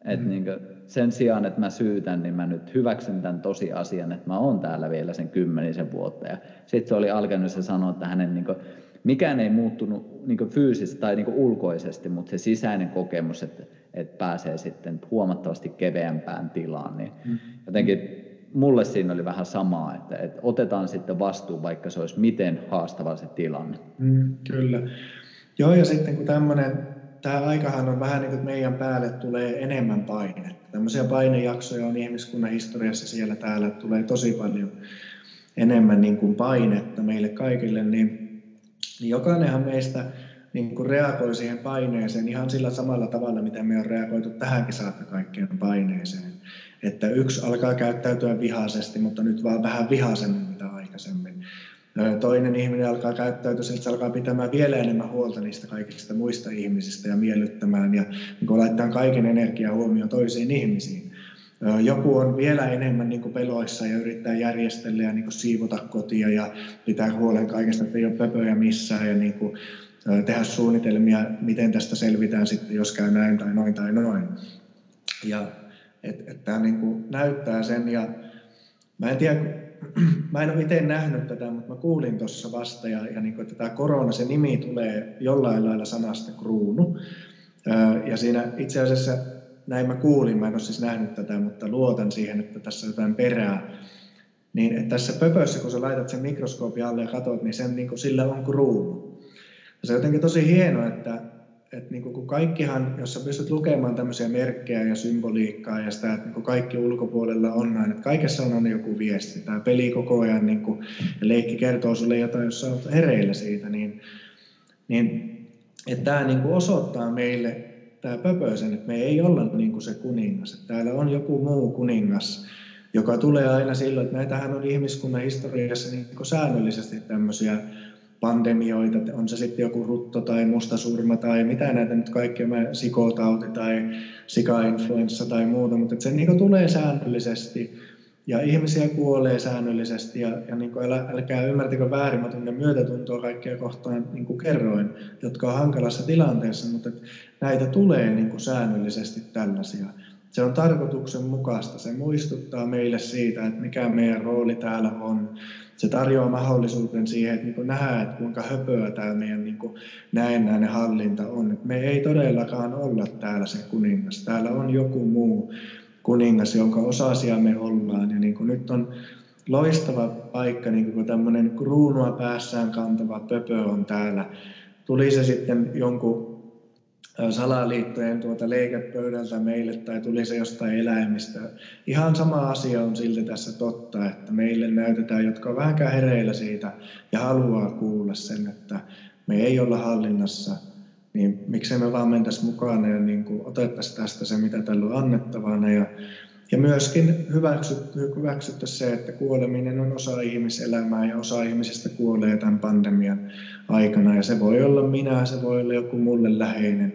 Et mm. niin sen sijaan, että mä syytän, niin mä nyt hyväksyn tämän tosiasian, että mä oon täällä vielä sen kymmenisen vuotta. Ja sitten se oli alkanut se sanoa, että hänen niin kuin, mikään ei muuttunut niin fyysisesti tai niin ulkoisesti, mutta se sisäinen kokemus, että, että pääsee sitten huomattavasti keveämpään tilaan, niin mm. jotenkin mulle siinä oli vähän samaa, että, että otetaan sitten vastuu, vaikka se olisi miten haastava se tilanne. Mm, kyllä. Joo, ja sitten kun tämmöinen, tämä aikahan on vähän niin kuin, meidän päälle tulee enemmän painetta. Tämmöisiä painejaksoja on ihmiskunnan historiassa siellä täällä, tulee tosi paljon enemmän niin kuin painetta meille kaikille, niin niin jokainenhan meistä niin kuin reagoi siihen paineeseen ihan sillä samalla tavalla, mitä me on reagoitu tähänkin saakka kaikkeen paineeseen. Että yksi alkaa käyttäytyä vihaisesti, mutta nyt vaan vähän vihaisemmin mitä aikaisemmin. Toinen ihminen alkaa käyttäytyä että se alkaa pitämään vielä enemmän huolta niistä kaikista muista ihmisistä ja miellyttämään ja niin laittaa kaiken energiaa huomioon toisiin ihmisiin. Joku on vielä enemmän niin peloissa ja yrittää järjestellä ja niin siivota kotia ja pitää huolen kaikesta, että ei ole pöpöjä missään ja niin kuin tehdä suunnitelmia, miten tästä selvitään sitten, jos käy näin tai noin tai noin. Ja että et tämä niin näyttää sen ja mä en tiedä, mä en ole itse nähnyt tätä, mutta mä kuulin tuossa vasta ja, ja niin kuin, että tämä korona, se nimi tulee jollain lailla sanasta kruunu. Ja siinä itse asiassa näin mä kuulin, mä en ole siis nähnyt tätä, mutta luotan siihen, että tässä on jotain perää. Niin että tässä pöpössä, kun sä laitat sen mikroskoopin alle ja katsot, niin sen, niin kuin, sillä on kruunu. Ja se on jotenkin tosi hienoa, että, että niin kun kaikkihan, jos sä pystyt lukemaan tämmöisiä merkkejä ja symboliikkaa ja sitä, että niin kaikki ulkopuolella on näin, että kaikessa on aina joku viesti. Tämä peli koko ajan niin kun, ja leikki kertoo sulle jotain, jos sä oot hereillä siitä, niin, niin että tämä niin osoittaa meille, tämä pöpösen, että me ei olla niin kuin se kuningas. Että täällä on joku muu kuningas, joka tulee aina silloin, että näitähän on ihmiskunnan historiassa niin kuin säännöllisesti tämmöisiä pandemioita, on se sitten joku rutto tai mustasurma tai mitä näitä nyt kaikkea, sikotauti tai sikainfluenssa tai muuta, mutta se niin tulee säännöllisesti ja ihmisiä kuolee säännöllisesti ja, ja niin kuin älä, älkää ymmärtäkö väärin, mä tunnen myötätuntoa kaikkia kohtaan niin kuin kerroin, jotka on hankalassa tilanteessa, mutta näitä tulee niin kuin säännöllisesti tällaisia. Se on tarkoituksenmukaista, se muistuttaa meille siitä, että mikä meidän rooli täällä on. Se tarjoaa mahdollisuuden siihen, että niin nähdään, että kuinka höpöä tämä meidän niin näennäinen hallinta on. Me ei todellakaan olla täällä se kuningas. Täällä on joku muu, kuningas, jonka osasia me ollaan. Ja niin kuin nyt on loistava paikka, niin kun tämmöinen kruunua päässään kantava pöpö on täällä. Tuli se sitten jonkun salaliittojen tuota leikepöydältä meille tai tuli se jostain eläimistä. Ihan sama asia on silti tässä totta, että meille näytetään, jotka on vähänkään hereillä siitä ja haluaa kuulla sen, että me ei olla hallinnassa niin miksei me vaan mentäisi mukana ja niin kuin otettaisiin tästä se, mitä tällä on annettavana. Ja, ja myöskin hyväksyttäisiin se, että kuoleminen on osa ihmiselämää ja osa ihmisistä kuolee tämän pandemian aikana. Ja se voi olla minä, se voi olla joku mulle läheinen.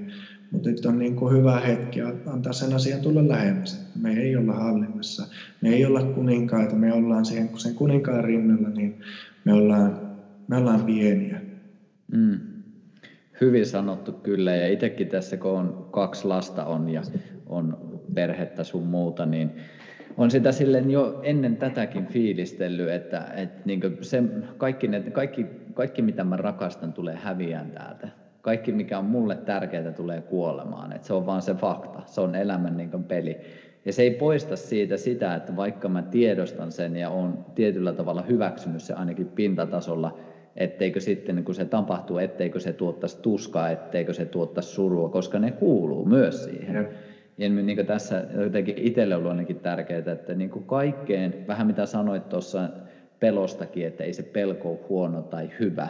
Mutta nyt on niin kuin hyvä hetki antaa sen asian tulla lähemmäs. Me ei olla hallinnassa, me ei olla kuninkaita, me ollaan siihen, sen kuninkaan rinnalla, niin me ollaan, me ollaan pieniä. Mm. Hyvin sanottu kyllä ja itsekin tässä kun on kaksi lasta on ja on perhettä sun muuta, niin on sitä silleen jo ennen tätäkin fiilistellyt, että, että niin se, kaikki, ne, kaikki, kaikki mitä mä rakastan tulee häviään täältä. Kaikki mikä on mulle tärkeää tulee kuolemaan. Että se on vaan se fakta, se on elämän niin peli. Ja se ei poista siitä sitä, että vaikka mä tiedostan sen ja on tietyllä tavalla hyväksynyt se ainakin pintatasolla, etteikö sitten kun se tapahtuu, etteikö se tuottaisi tuskaa, etteikö se tuottaisi surua, koska ne kuuluu myös siihen. Ja, ja niin tässä jotenkin itselle on ainakin tärkeää, että niin kuin kaikkeen, vähän mitä sanoit tuossa pelostakin, että ei se pelko ole huono tai hyvä,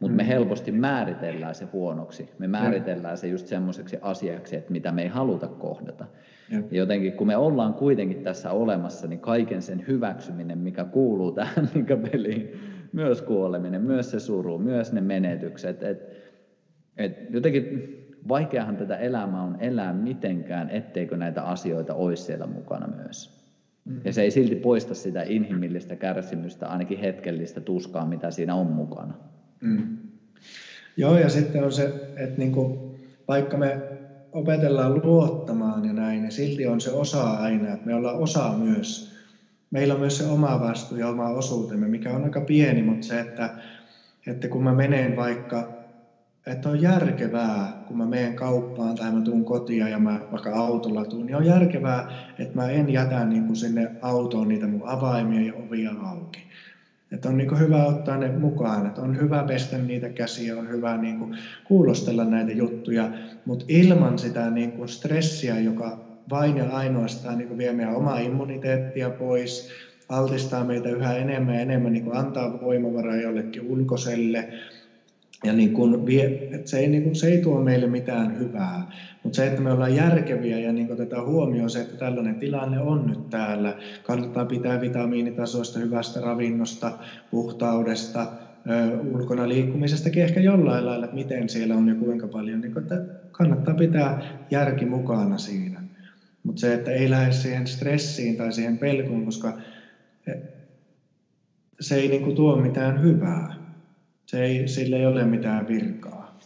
mutta me mm. helposti määritellään se huonoksi. Me määritellään se just semmoiseksi asiaksi, että mitä me ei haluta kohdata. Ja jotenkin kun me ollaan kuitenkin tässä olemassa, niin kaiken sen hyväksyminen, mikä kuuluu tähän peliin, myös kuoleminen, myös se suru, myös ne menetykset. Et, et jotenkin vaikeahan tätä elämää on elää mitenkään, etteikö näitä asioita olisi siellä mukana myös. Mm. Ja se ei silti poista sitä inhimillistä kärsimystä, ainakin hetkellistä tuskaa, mitä siinä on mukana. Mm. Joo, ja sitten on se, että niinku, vaikka me opetellaan luottamaan ja näin, niin silti on se osa aina, että me ollaan osa myös meillä on myös se oma vastuu ja oma osuutemme, mikä on aika pieni, mutta se, että, että kun mä menen vaikka, että on järkevää, kun mä menen kauppaan tai mä tuun kotiin ja mä vaikka autolla tuun, niin on järkevää, että mä en jätä niin kuin sinne autoon niitä mun avaimia ja ovia auki. Että on niin hyvä ottaa ne mukaan, että on hyvä pestä niitä käsiä, on hyvä niin kuin kuulostella näitä juttuja, mutta ilman sitä niin kuin stressiä, joka vain ja ainoastaan niin vie meidän omaa immuniteettia pois, altistaa meitä yhä enemmän ja enemmän, niin antaa voimavaraa jollekin ulkoiselle. Ja niin kuin vie, että se, ei, niin kuin, se ei tuo meille mitään hyvää, mutta se, että me ollaan järkeviä ja niin otetaan huomioon se, että tällainen tilanne on nyt täällä. Kannattaa pitää vitamiinitasoista, hyvästä ravinnosta, puhtaudesta, ulkona liikkumisestakin ehkä jollain lailla, että miten siellä on ja kuinka paljon. Niin kuin, että kannattaa pitää järki mukana siinä. Mutta se, että ei lähde siihen stressiin tai siihen pelkoon, koska se ei niinku tuo mitään hyvää. Se ei, sillä ei ole mitään virkaa.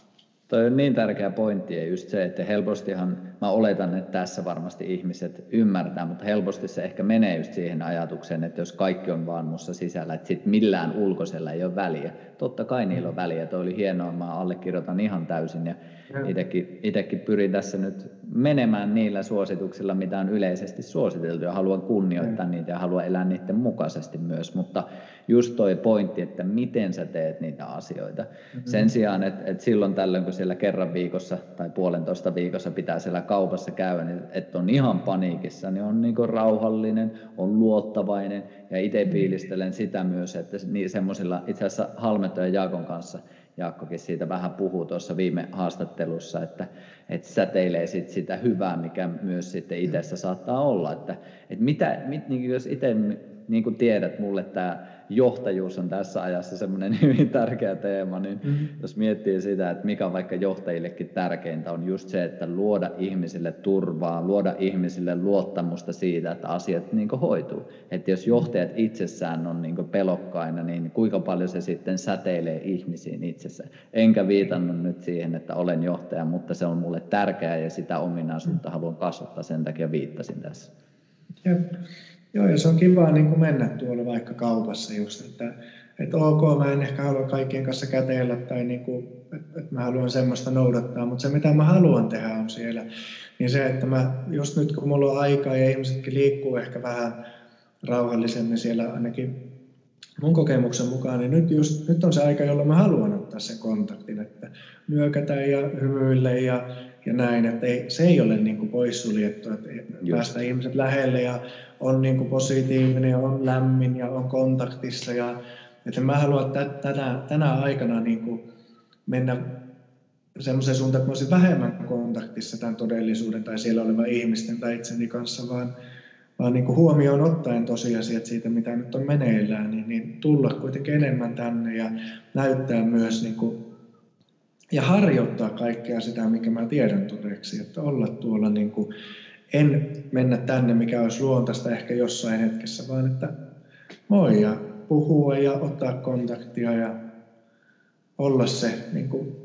Toi on niin tärkeä pointti ja just se, että helpostihan, mä oletan, että tässä varmasti ihmiset ymmärtää, mutta helposti se ehkä menee just siihen ajatukseen, että jos kaikki on vaan mussa sisällä, että sit millään ulkoisella ei ole väliä. Totta kai niillä on väliä, toi oli hienoa, mä allekirjoitan ihan täysin ja itsekin, pyrin tässä nyt menemään niillä suosituksilla, mitä on yleisesti suositeltu ja haluan kunnioittaa mm. niitä ja haluan elää niiden mukaisesti myös, mutta just toi pointti, että miten sä teet niitä asioita. Mm-hmm. Sen sijaan, että, että silloin tällöin, kun siellä kerran viikossa tai puolentoista viikossa pitää siellä kaupassa käydä, niin että on ihan paniikissa, niin on niin rauhallinen, on luottavainen ja itse mm-hmm. fiilistelen sitä myös, että niin semmoisilla itse asiassa Halmeto ja Jaakon kanssa – Jaakkokin siitä vähän puhuu tuossa viime haastattelussa, että, että säteilee sit sitä hyvää, mikä myös sitten itsessä saattaa olla. Että, että mitä, mit, niin jos itse, niin kuin tiedät, mulle tämä johtajuus on tässä ajassa semmoinen hyvin tärkeä teema, niin mm-hmm. jos miettii sitä, että mikä on vaikka johtajillekin tärkeintä, on just se, että luoda ihmisille turvaa, luoda ihmisille luottamusta siitä, että asiat niin hoituu. Että jos johtajat itsessään on niin pelokkaina, niin kuinka paljon se sitten säteilee ihmisiin itsessä. Enkä viitannut nyt siihen, että olen johtaja, mutta se on mulle tärkeää ja sitä ominaisuutta haluan kasvattaa, sen takia viittasin tässä. Jep. Joo, ja se on kiva niin kuin mennä tuolla vaikka kaupassa just, että, että ok, mä en ehkä halua kaikkien kanssa käteillä tai niin kuin, että, että mä haluan semmoista noudattaa, mutta se mitä mä haluan tehdä on siellä, niin se, että mä just nyt kun mulla on aikaa ja ihmisetkin liikkuu ehkä vähän rauhallisemmin siellä ainakin mun kokemuksen mukaan, niin nyt, just, nyt on se aika, jolloin mä haluan ottaa sen kontaktin, että nyökätä ja hymyille ja, ja näin, että ei, se ei ole niin kuin poissuljettu, että päästä ihmiset lähelle ja on niin kuin positiivinen ja on lämmin ja on kontaktissa. Ja, että mä haluan tänä, tänä aikana niin kuin mennä semmoiseen suuntaan, että mä olisin vähemmän kontaktissa tämän todellisuuden tai siellä olevan ihmisten tai itseni kanssa, vaan, vaan niin kuin huomioon ottaen tosiasiat siitä, mitä nyt on meneillään, niin, niin tulla kuitenkin enemmän tänne ja näyttää myös niin kuin, ja harjoittaa kaikkea sitä, mikä mä tiedän todeksi, että olla tuolla niin kuin, en mennä tänne, mikä olisi luontaista ehkä jossain hetkessä, vaan että moi ja puhua ja ottaa kontaktia ja olla se. Niin kuin,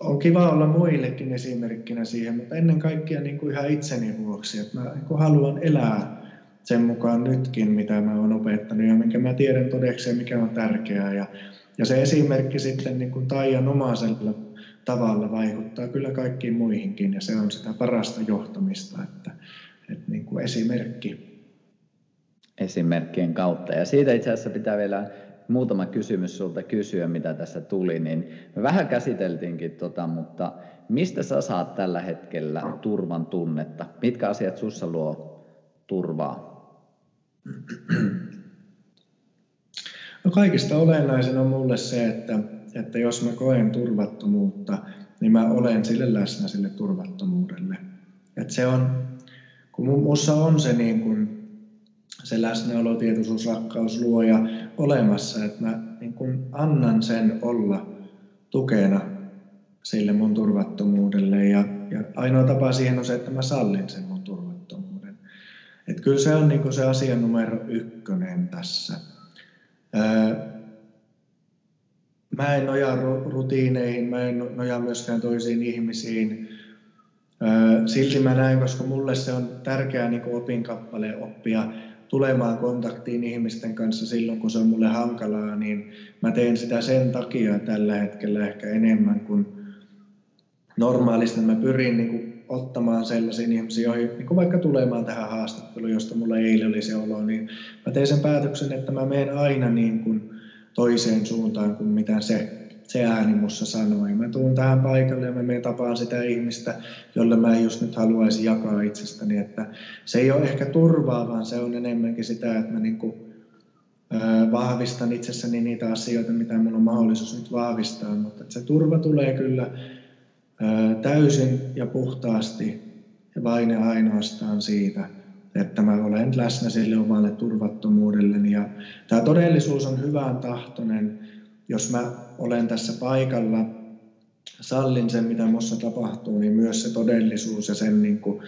on kiva olla muillekin esimerkkinä siihen, mutta ennen kaikkea niin kuin ihan itseni vuoksi, että mä niin kuin haluan elää sen mukaan nytkin, mitä mä oon opettanut ja minkä mä tiedän todeksi ja mikä on tärkeää. Ja, ja se esimerkki sitten niin kuin Taijan omaisella tavalla vaikuttaa kyllä kaikkiin muihinkin ja se on sitä parasta johtamista, että, että niin kuin esimerkki. Esimerkkien kautta. Ja siitä itse asiassa pitää vielä muutama kysymys sulta kysyä, mitä tässä tuli, niin me vähän käsiteltiinkin tota, mutta mistä sä saat tällä hetkellä turvan tunnetta? Mitkä asiat sussa luo turvaa? No kaikista olennaisin on mulle se, että että jos mä koen turvattomuutta, niin mä olen sille läsnä sille turvattomuudelle. Et se on, kun minussa on se, niin kun, se läsnäolo, tietoisuus, rakkaus, luoja olemassa, että mä niin kun annan sen olla tukena sille mun turvattomuudelle. Ja, ja ainoa tapa siihen on se, että mä sallin sen mun turvattomuuden. Et kyllä se on niin se asia numero ykkönen tässä. Öö, Mä en nojaa rutiineihin, mä en nojaa myöskään toisiin ihmisiin. Silti mä näen, koska mulle se on tärkeä niin opinkappale oppia tulemaan kontaktiin ihmisten kanssa silloin, kun se on mulle hankalaa, niin mä teen sitä sen takia tällä hetkellä ehkä enemmän kuin normaalisti. Mä pyrin niin kuin ottamaan sellaisiin ihmisiin, joihin, niin kuin vaikka tulemaan tähän haastatteluun, josta mulla eilen oli se olo, niin mä teen sen päätöksen, että mä menen aina niin kuin toiseen suuntaan kuin mitä se, se ääni mussa sanoi. Mä tuun tähän paikalle ja mä menen tapaan sitä ihmistä, jolle mä just nyt haluaisi jakaa itsestäni. Että se ei ole ehkä turvaa, vaan se on enemmänkin sitä, että mä niinku, ää, vahvistan itsessäni niitä asioita, mitä mun on mahdollisuus nyt vahvistaa. Mutta se turva tulee kyllä täysin ja puhtaasti ja vain ja ainoastaan siitä, että mä olen läsnä sille omalle turvattomuudelleni. Ja tämä todellisuus on hyvän tahtoinen, jos mä olen tässä paikalla, sallin sen, mitä minussa tapahtuu, niin myös se todellisuus ja sen niin kuin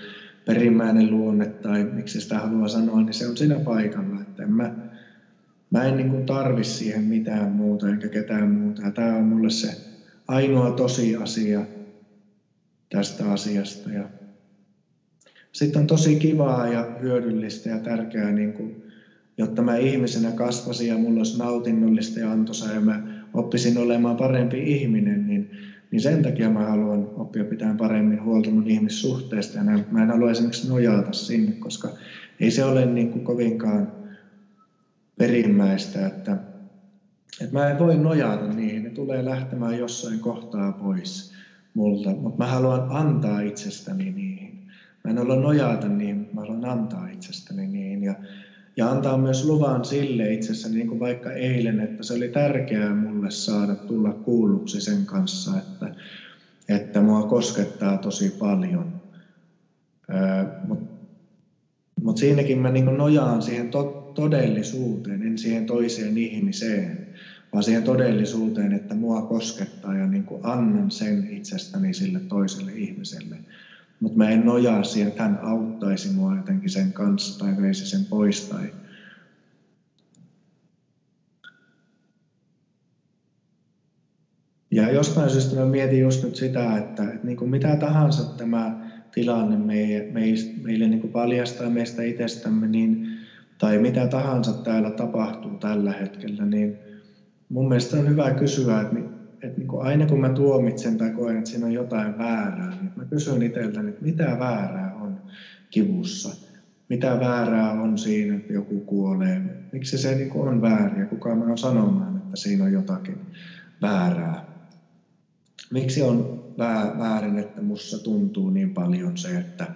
perimmäinen luonne, tai miksi sitä haluaa sanoa, niin se on siinä paikalla. Että en mä, mä en niin kuin tarvi siihen mitään muuta enkä ketään muuta. Ja tämä on mulle se ainoa tosiasia tästä asiasta. Ja sitten on tosi kivaa ja hyödyllistä ja tärkeää, niin kuin, jotta mä ihmisenä kasvasin ja mulla olisi nautinnollista ja antoisa ja mä oppisin olemaan parempi ihminen, niin niin sen takia mä haluan oppia pitämään paremmin huolta mun ihmissuhteista. Ja mä en halua esimerkiksi nojata sinne, koska ei se ole niin kuin kovinkaan perimmäistä, että, että mä en voi nojata niihin, ne tulee lähtemään jossain kohtaa pois multa, mutta mä haluan antaa itsestäni niihin. Mä en ole nojata niihin, mä haluan antaa itsestäni niihin ja, ja antaa myös luvan sille itsessäni, niin kuin vaikka eilen, että se oli tärkeää mulle saada tulla kuulluksi sen kanssa, että, että mua koskettaa tosi paljon. Mutta mut siinäkin mä niin nojaan siihen to, todellisuuteen, en siihen toiseen ihmiseen, vaan siihen todellisuuteen, että mua koskettaa ja niin annan sen itsestäni sille toiselle ihmiselle mutta mä en nojaa siihen, että hän auttaisi mua jotenkin sen kanssa tai veisi sen pois. Tai... Ja jostain syystä mä mietin just nyt sitä, että, että niin kuin mitä tahansa tämä tilanne meille, meille niin kuin paljastaa meistä itsestämme, niin, tai mitä tahansa täällä tapahtuu tällä hetkellä, niin mun mielestä on hyvä kysyä, että että niin kuin aina kun mä tuomitsen tai koen, että siinä on jotain väärää, niin mä kysyn itseltäni, että mitä väärää on kivussa. Mitä väärää on siinä, että joku kuolee. Miksi se niin kuin on väärin ja kuka mä oon sanomaan, että siinä on jotakin väärää. Miksi on väärin, että mussa tuntuu niin paljon se, että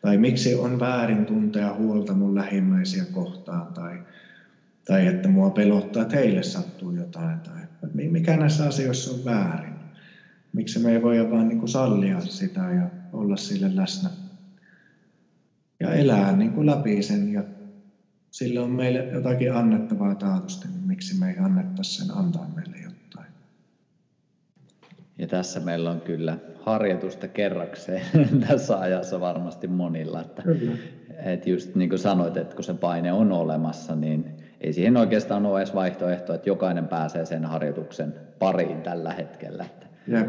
tai miksi on väärin tuntea huolta mun lähimmäisiä kohtaan tai, tai että mua pelottaa, että heille sattuu jotain tai mikä näissä asioissa on väärin. Miksi me ei voi vaan niin kuin sallia sitä ja olla sille läsnä. Ja elää niin kuin läpi sen ja sillä on meille jotakin annettavaa taatusti, niin miksi me ei annettaisi sen antaa meille jotain. Ja tässä meillä on kyllä harjoitusta kerrakseen tässä ajassa varmasti monilla. Että, kyllä. että just niin kuin sanoit, että kun se paine on olemassa, niin ei siihen oikeastaan ole edes vaihtoehto, että jokainen pääsee sen harjoituksen pariin tällä hetkellä. Että Jep.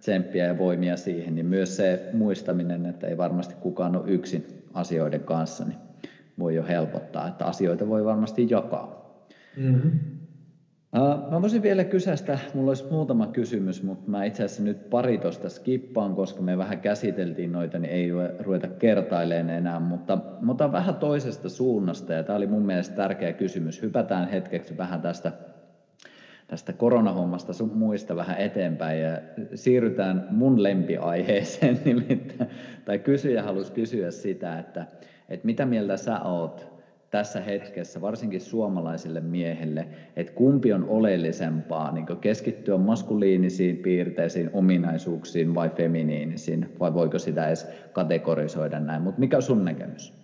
Tsemppiä ja voimia siihen, niin myös se muistaminen, että ei varmasti kukaan ole yksin asioiden kanssa, niin voi jo helpottaa, että asioita voi varmasti jakaa. Mm-hmm. Mä voisin vielä kysästä, mulla olisi muutama kysymys, mutta mä itse asiassa nyt pari tuosta skippaan, koska me vähän käsiteltiin noita, niin ei ruveta kertailemaan enää, mutta, mutta vähän toisesta suunnasta, ja tämä oli mun mielestä tärkeä kysymys. Hypätään hetkeksi vähän tästä, tästä koronahommasta sun muista vähän eteenpäin, ja siirrytään mun lempiaiheeseen, nimittäin, tai kysyjä halusi kysyä sitä, että, että mitä mieltä sä oot tässä hetkessä, varsinkin suomalaisille miehille, että kumpi on oleellisempaa, niin keskittyä maskuliinisiin piirteisiin, ominaisuuksiin vai feminiinisiin, vai voiko sitä edes kategorisoida näin. Mutta mikä on sun näkemys?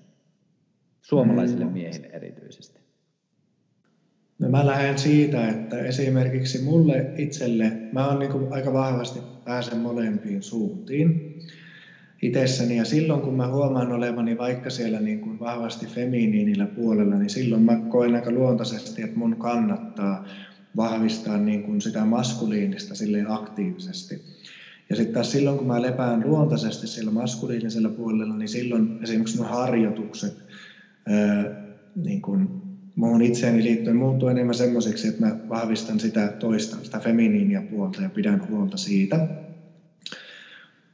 Suomalaisille mm. miehille erityisesti. No mä lähden siitä, että esimerkiksi mulle itselle, mä oon niin aika vahvasti pääsen molempiin suuntiin itsessäni. Ja silloin kun mä huomaan olevani vaikka siellä niin kuin vahvasti feminiinillä puolella, niin silloin mä koen aika luontaisesti, että mun kannattaa vahvistaa niin kuin sitä maskuliinista silleen aktiivisesti. Ja sitten taas silloin, kun mä lepään luontaisesti siellä maskuliinisella puolella, niin silloin esimerkiksi nuo harjoitukset ää, niin kuin muun itseeni liittyen muuttuu enemmän semmoiseksi, että mä vahvistan sitä toista, sitä feminiinia puolta ja pidän huolta siitä.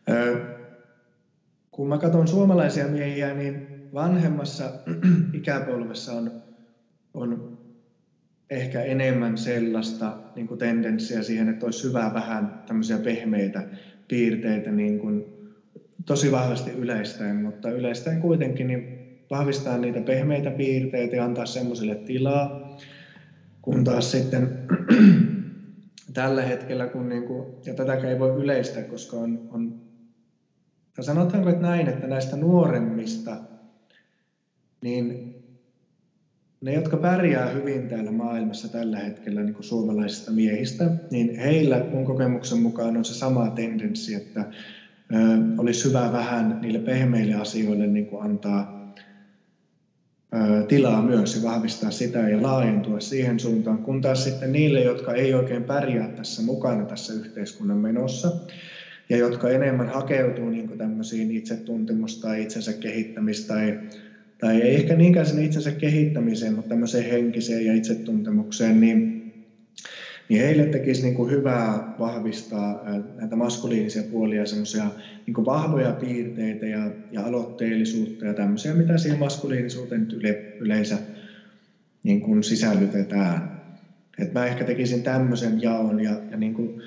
Ää, kun mä katson suomalaisia miehiä, niin vanhemmassa ikäpolvessa on, on ehkä enemmän sellaista niin kuin tendenssiä siihen, että olisi hyvä vähän tämmöisiä pehmeitä piirteitä niin kuin, tosi vahvasti yleistäen, mutta yleistäen kuitenkin niin vahvistaa niitä pehmeitä piirteitä ja antaa semmoiselle tilaa, kun taas sitten tällä hetkellä, kun niin kuin, ja tätäkään ei voi yleistää, koska on, on ja sanotaanko että näin, että näistä nuoremmista, niin ne, jotka pärjää hyvin täällä maailmassa tällä hetkellä niin kuin suomalaisista miehistä, niin heillä mun kokemuksen mukaan on se sama tendenssi, että ö, olisi hyvä vähän niille pehmeille asioille niin kuin antaa ö, tilaa myös ja vahvistaa sitä ja laajentua siihen suuntaan, kun taas sitten niille, jotka ei oikein pärjää tässä mukana tässä yhteiskunnan menossa, ja jotka enemmän hakeutuu niin tämmöisiin itsetuntemus- tai itsensä kehittämistä tai, tai ei ehkä niinkään sinne itsensä kehittämiseen, mutta tämmöiseen henkiseen ja itsetuntemukseen, niin niin heille tekisi niin kuin hyvää vahvistaa näitä maskuliinisia puolia, semmoisia niin vahvoja piirteitä ja, ja aloitteellisuutta ja tämmöisiä, mitä siihen maskuliinisuuteen yle, yleensä niin kuin sisällytetään. Et mä ehkä tekisin tämmöisen jaon ja, ja niin kuin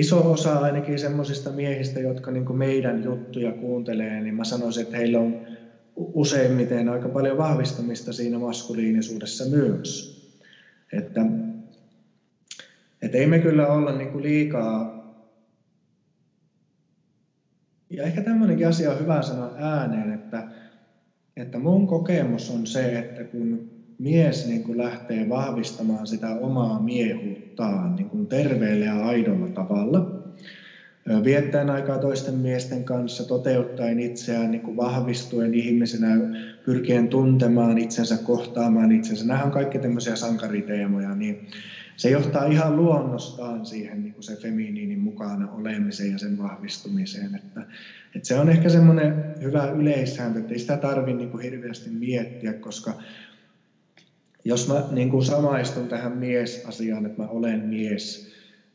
iso osa ainakin semmoisista miehistä, jotka niin meidän juttuja kuuntelee, niin mä sanoisin, että heillä on useimmiten aika paljon vahvistamista siinä maskuliinisuudessa myös. Että, että ei me kyllä olla niin kuin liikaa ja ehkä tämmöinenkin asia on hyvä sanoa ääneen, että, että mun kokemus on se, että kun mies niin kuin lähtee vahvistamaan sitä omaa miehuuttaan niin kuin terveellä ja aidolla tavalla, viettäen aikaa toisten miesten kanssa, toteuttaen itseään niin kuin vahvistuen ihmisenä, pyrkien tuntemaan itsensä, kohtaamaan itsensä. Nämä on kaikki tämmöisiä sankariteemoja, niin se johtaa ihan luonnostaan siihen niin kuin se feminiinin mukana olemiseen ja sen vahvistumiseen. Että, että se on ehkä semmoinen hyvä yleissääntö, että ei sitä tarvitse niin hirveästi miettiä, koska jos mä niin kuin samaistun tähän miesasiaan, että mä olen mies,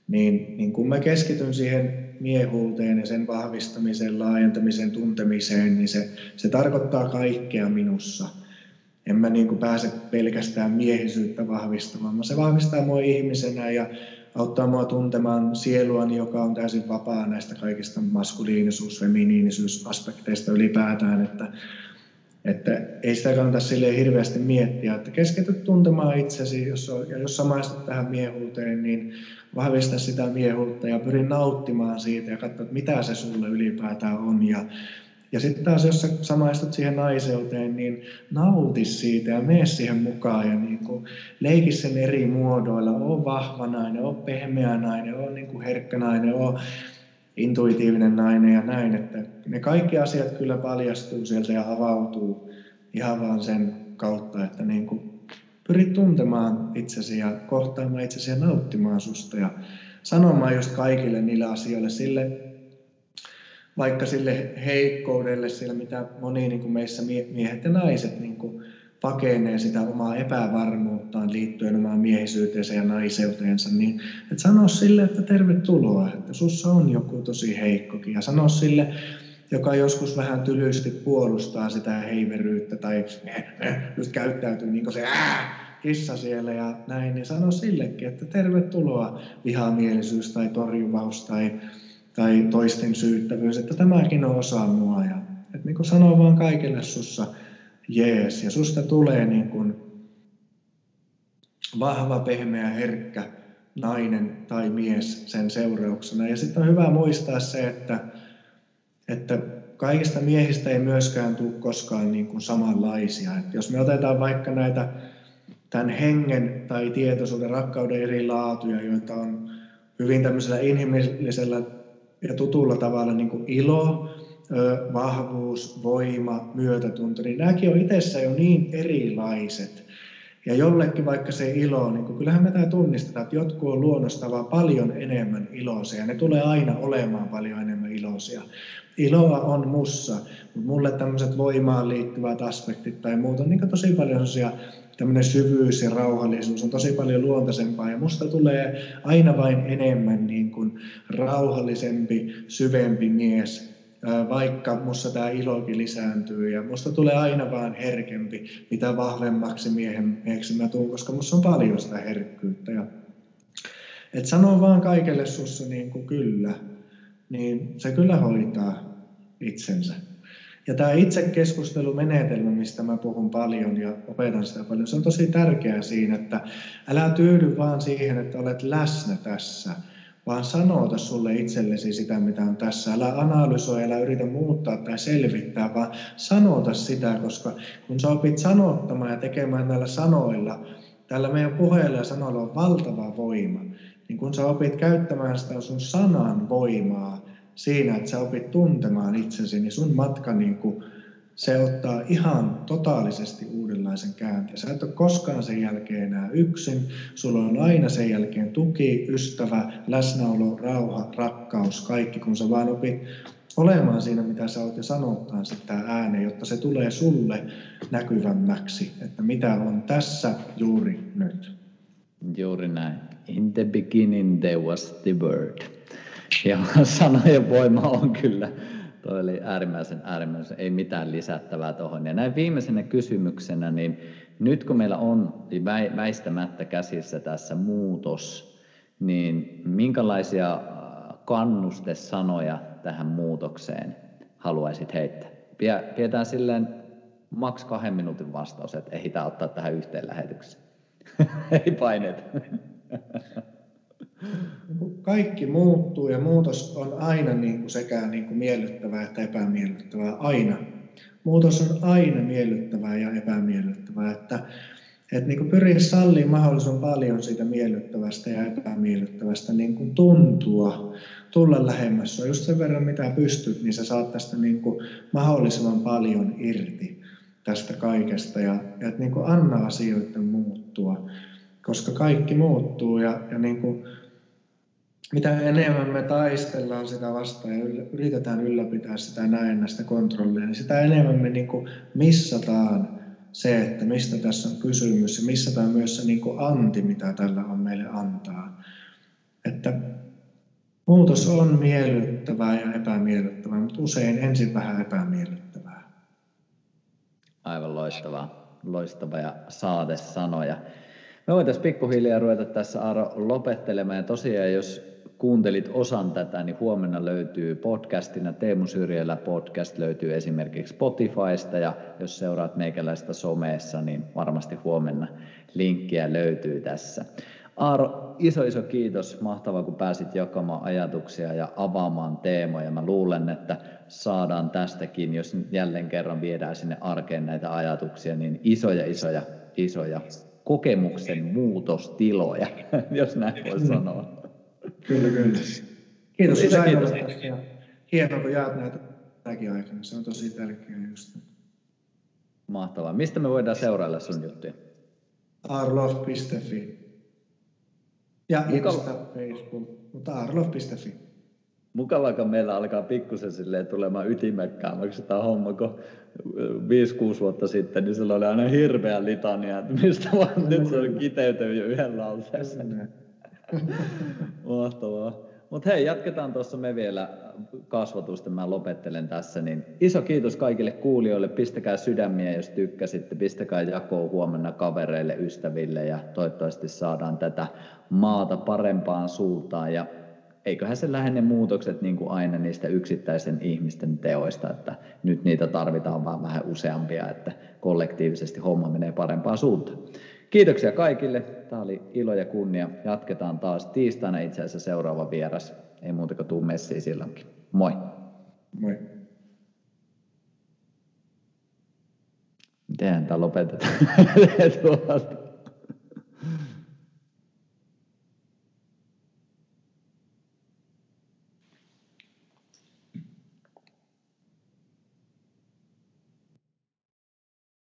niin, niin kun mä keskityn siihen miehuuteen ja sen vahvistamiseen, laajentamiseen, tuntemiseen, niin se, se tarkoittaa kaikkea minussa. En mä niin kuin pääse pelkästään miehisyyttä vahvistamaan, vaan se vahvistaa mua ihmisenä ja auttaa mua tuntemaan sieluani, joka on täysin vapaa näistä kaikista maskuliinisuus, feminiinisuus aspekteista ylipäätään, että että ei sitä kannata sille hirveästi miettiä, että keskityt tuntemaan itsesi, jos on, ja jos samaistut tähän miehuuteen, niin vahvista sitä miehuutta ja pyrin nauttimaan siitä ja katsoa, että mitä se sulle ylipäätään on. Ja, ja sitten taas, jos sä samaistut siihen naiseuteen, niin nauti siitä ja mene siihen mukaan ja niin kuin leiki sen eri muodoilla. Oo vahva nainen, oo pehmeä nainen, oo niin herkkä nainen, oo intuitiivinen nainen ja näin, että ne kaikki asiat kyllä paljastuu sieltä ja avautuu ihan vaan sen kautta, että niin kuin pyrit tuntemaan itsesi ja kohtaamaan itsesi ja nauttimaan susta ja sanomaan just kaikille niille asioille sille, vaikka sille heikkoudelle, sillä mitä moni niin kuin meissä miehet ja naiset niin kuin pakenee sitä omaa epävarmuuttaan liittyen omaan miehisyyteensä ja naiseuteensa, niin että sano sille, että tervetuloa, että sussa on joku tosi heikkokin. Ja sano sille, joka joskus vähän tylysti puolustaa sitä heiveryyttä tai just käyttäytyy niin kuin se ää, kissa siellä ja näin, niin sano sillekin, että tervetuloa vihamielisyys tai torjuvaus tai, tai toisten syyttävyys, että tämäkin on osa mua. Ja, että niin kuin sano vaan kaikille sussa, jees. Ja susta tulee niin kuin vahva, pehmeä, herkkä nainen tai mies sen seurauksena. Ja sitten on hyvä muistaa se, että, että kaikista miehistä ei myöskään tule koskaan niin kuin samanlaisia. Et jos me otetaan vaikka näitä tämän hengen tai tietoisuuden, rakkauden eri laatuja, joita on hyvin tämmöisellä inhimillisellä ja tutulla tavalla niin kuin ilo, vahvuus, voima, myötätunto, niin nämäkin on itsessä jo niin erilaiset. Ja jollekin vaikka se ilo, niin kun kyllähän me tämä tunnistetaan, että jotkut on luonnosta vaan paljon enemmän iloisia. Ja ne tulee aina olemaan paljon enemmän iloisia. Iloa on mussa, mutta mulle tämmöiset voimaan liittyvät aspektit tai muut on niin tosi paljon sellaisia tämmöinen syvyys ja rauhallisuus on tosi paljon luontaisempaa ja musta tulee aina vain enemmän niin kuin rauhallisempi, syvempi mies vaikka musta tämä ilokin lisääntyy ja musta tulee aina vaan herkempi, mitä vahvemmaksi mieheksi mä tuun, koska musta on paljon sitä herkkyyttä. Ja, et sano vaan kaikelle sussa niin kuin kyllä, niin se kyllä hoitaa itsensä. Ja tämä itsekeskustelumenetelmä, mistä mä puhun paljon ja opetan sitä paljon, se on tosi tärkeää siinä, että älä tyydy vaan siihen, että olet läsnä tässä – vaan sanota sulle itsellesi sitä, mitä on tässä. Älä analysoi, älä yritä muuttaa tai selvittää, vaan sanota sitä, koska kun sä opit sanottamaan ja tekemään näillä sanoilla, tällä meidän puheella ja sanoilla on valtava voima, niin kun sä opit käyttämään sitä sun sanan voimaa siinä, että sä opit tuntemaan itsesi, niin sun matka niin kuin se ottaa ihan totaalisesti uudenlaisen käänteen. Sä et ole koskaan sen jälkeen enää yksin. Sulla on aina sen jälkeen tuki, ystävä, läsnäolo, rauha, rakkaus, kaikki, kun sä vaan opit olemaan siinä, mitä sä oot ja sanottaa sitä ääneen, jotta se tulee sulle näkyvämmäksi, että mitä on tässä juuri nyt. Juuri näin. In the beginning there was the word. Ja sanojen voima on kyllä, toi oli äärimmäisen äärimmäisen, ei mitään lisättävää tuohon. Ja näin viimeisenä kysymyksenä, niin nyt kun meillä on väistämättä käsissä tässä muutos, niin minkälaisia äh, kannustesanoja tähän muutokseen haluaisit heittää? Pidetään silleen maks kahden minuutin vastaus, että ehditään ottaa tähän yhteen lähetykseen. Ei paineet. Kaikki muuttuu ja muutos on aina niin kuin sekä niin kuin miellyttävää että epämiellyttävää. Aina. Muutos on aina miellyttävää ja epämiellyttävää. Että, että niin kuin pyrin salliin mahdollisimman paljon siitä miellyttävästä ja epämiellyttävästä niin kuin tuntua, tulla lähemmäs. Just sen verran mitä pystyt, niin sä saat tästä niin kuin mahdollisimman paljon irti tästä kaikesta ja, ja että niin kuin anna asioiden muuttua, koska kaikki muuttuu ja, ja niin kuin, mitä enemmän me taistellaan sitä vastaan ja yritetään ylläpitää sitä näennäistä kontrollia, niin sitä enemmän me niin missataan se, että mistä tässä on kysymys ja missataan myös se niin anti, mitä tällä on meille antaa. Että muutos on miellyttävää ja epämiellyttävää, mutta usein ensin vähän epämiellyttävää. Aivan loistavaa, loistava ja saatesanoja. Me voitaisiin pikkuhiljaa ruveta tässä Aaro lopettelemaan. Ja tosiaan, jos kuuntelit osan tätä, niin huomenna löytyy podcastina Teemu Syrjellä podcast löytyy esimerkiksi Spotifysta ja jos seuraat meikäläistä someessa, niin varmasti huomenna linkkiä löytyy tässä. Aaro, iso iso kiitos. Mahtavaa, kun pääsit jakamaan ajatuksia ja avaamaan teemoja. Mä luulen, että saadaan tästäkin, jos jälleen kerran viedään sinne arkeen näitä ajatuksia, niin isoja, isoja, isoja kokemuksen muutostiloja, jos näin voi sanoa. Kyllä, kyllä. Kiitos, kiitos, kiitos. Ja hienoa, kun jaat näitä tämäkin aikana. Se on tosi tärkeää just. Mahtavaa. Mistä me voidaan seurailla sun juttuja? arlov.fi ja Mukava. Insta, Facebook, mutta arlov.fi. Mukavaa, kun meillä alkaa pikkusen silleen tulemaan ytimekkäämmäksi tämä homma, kun 5-6 vuotta sitten, niin sillä oli aina hirveä litania, että mistä vaan nyt se on kiteytynyt jo yhden lauseessa. Mahtavaa. Mutta hei, jatketaan tuossa me vielä kasvatusta. Mä lopettelen tässä. Niin iso kiitos kaikille kuulijoille. Pistäkää sydämiä, jos tykkäsitte. Pistäkää jakoa huomenna kavereille, ystäville ja toivottavasti saadaan tätä maata parempaan suuntaan. Ja eiköhän se lähde ne muutokset niin kuin aina niistä yksittäisen ihmisten teoista, että nyt niitä tarvitaan vaan vähän useampia, että kollektiivisesti homma menee parempaan suuntaan. Kiitoksia kaikille. Tämä oli ilo ja kunnia. Jatketaan taas tiistaina itse asiassa seuraava vieras. Ei muuta kuin tuu messiin silloinkin. Moi. Moi. Miten tämä lopetetaan?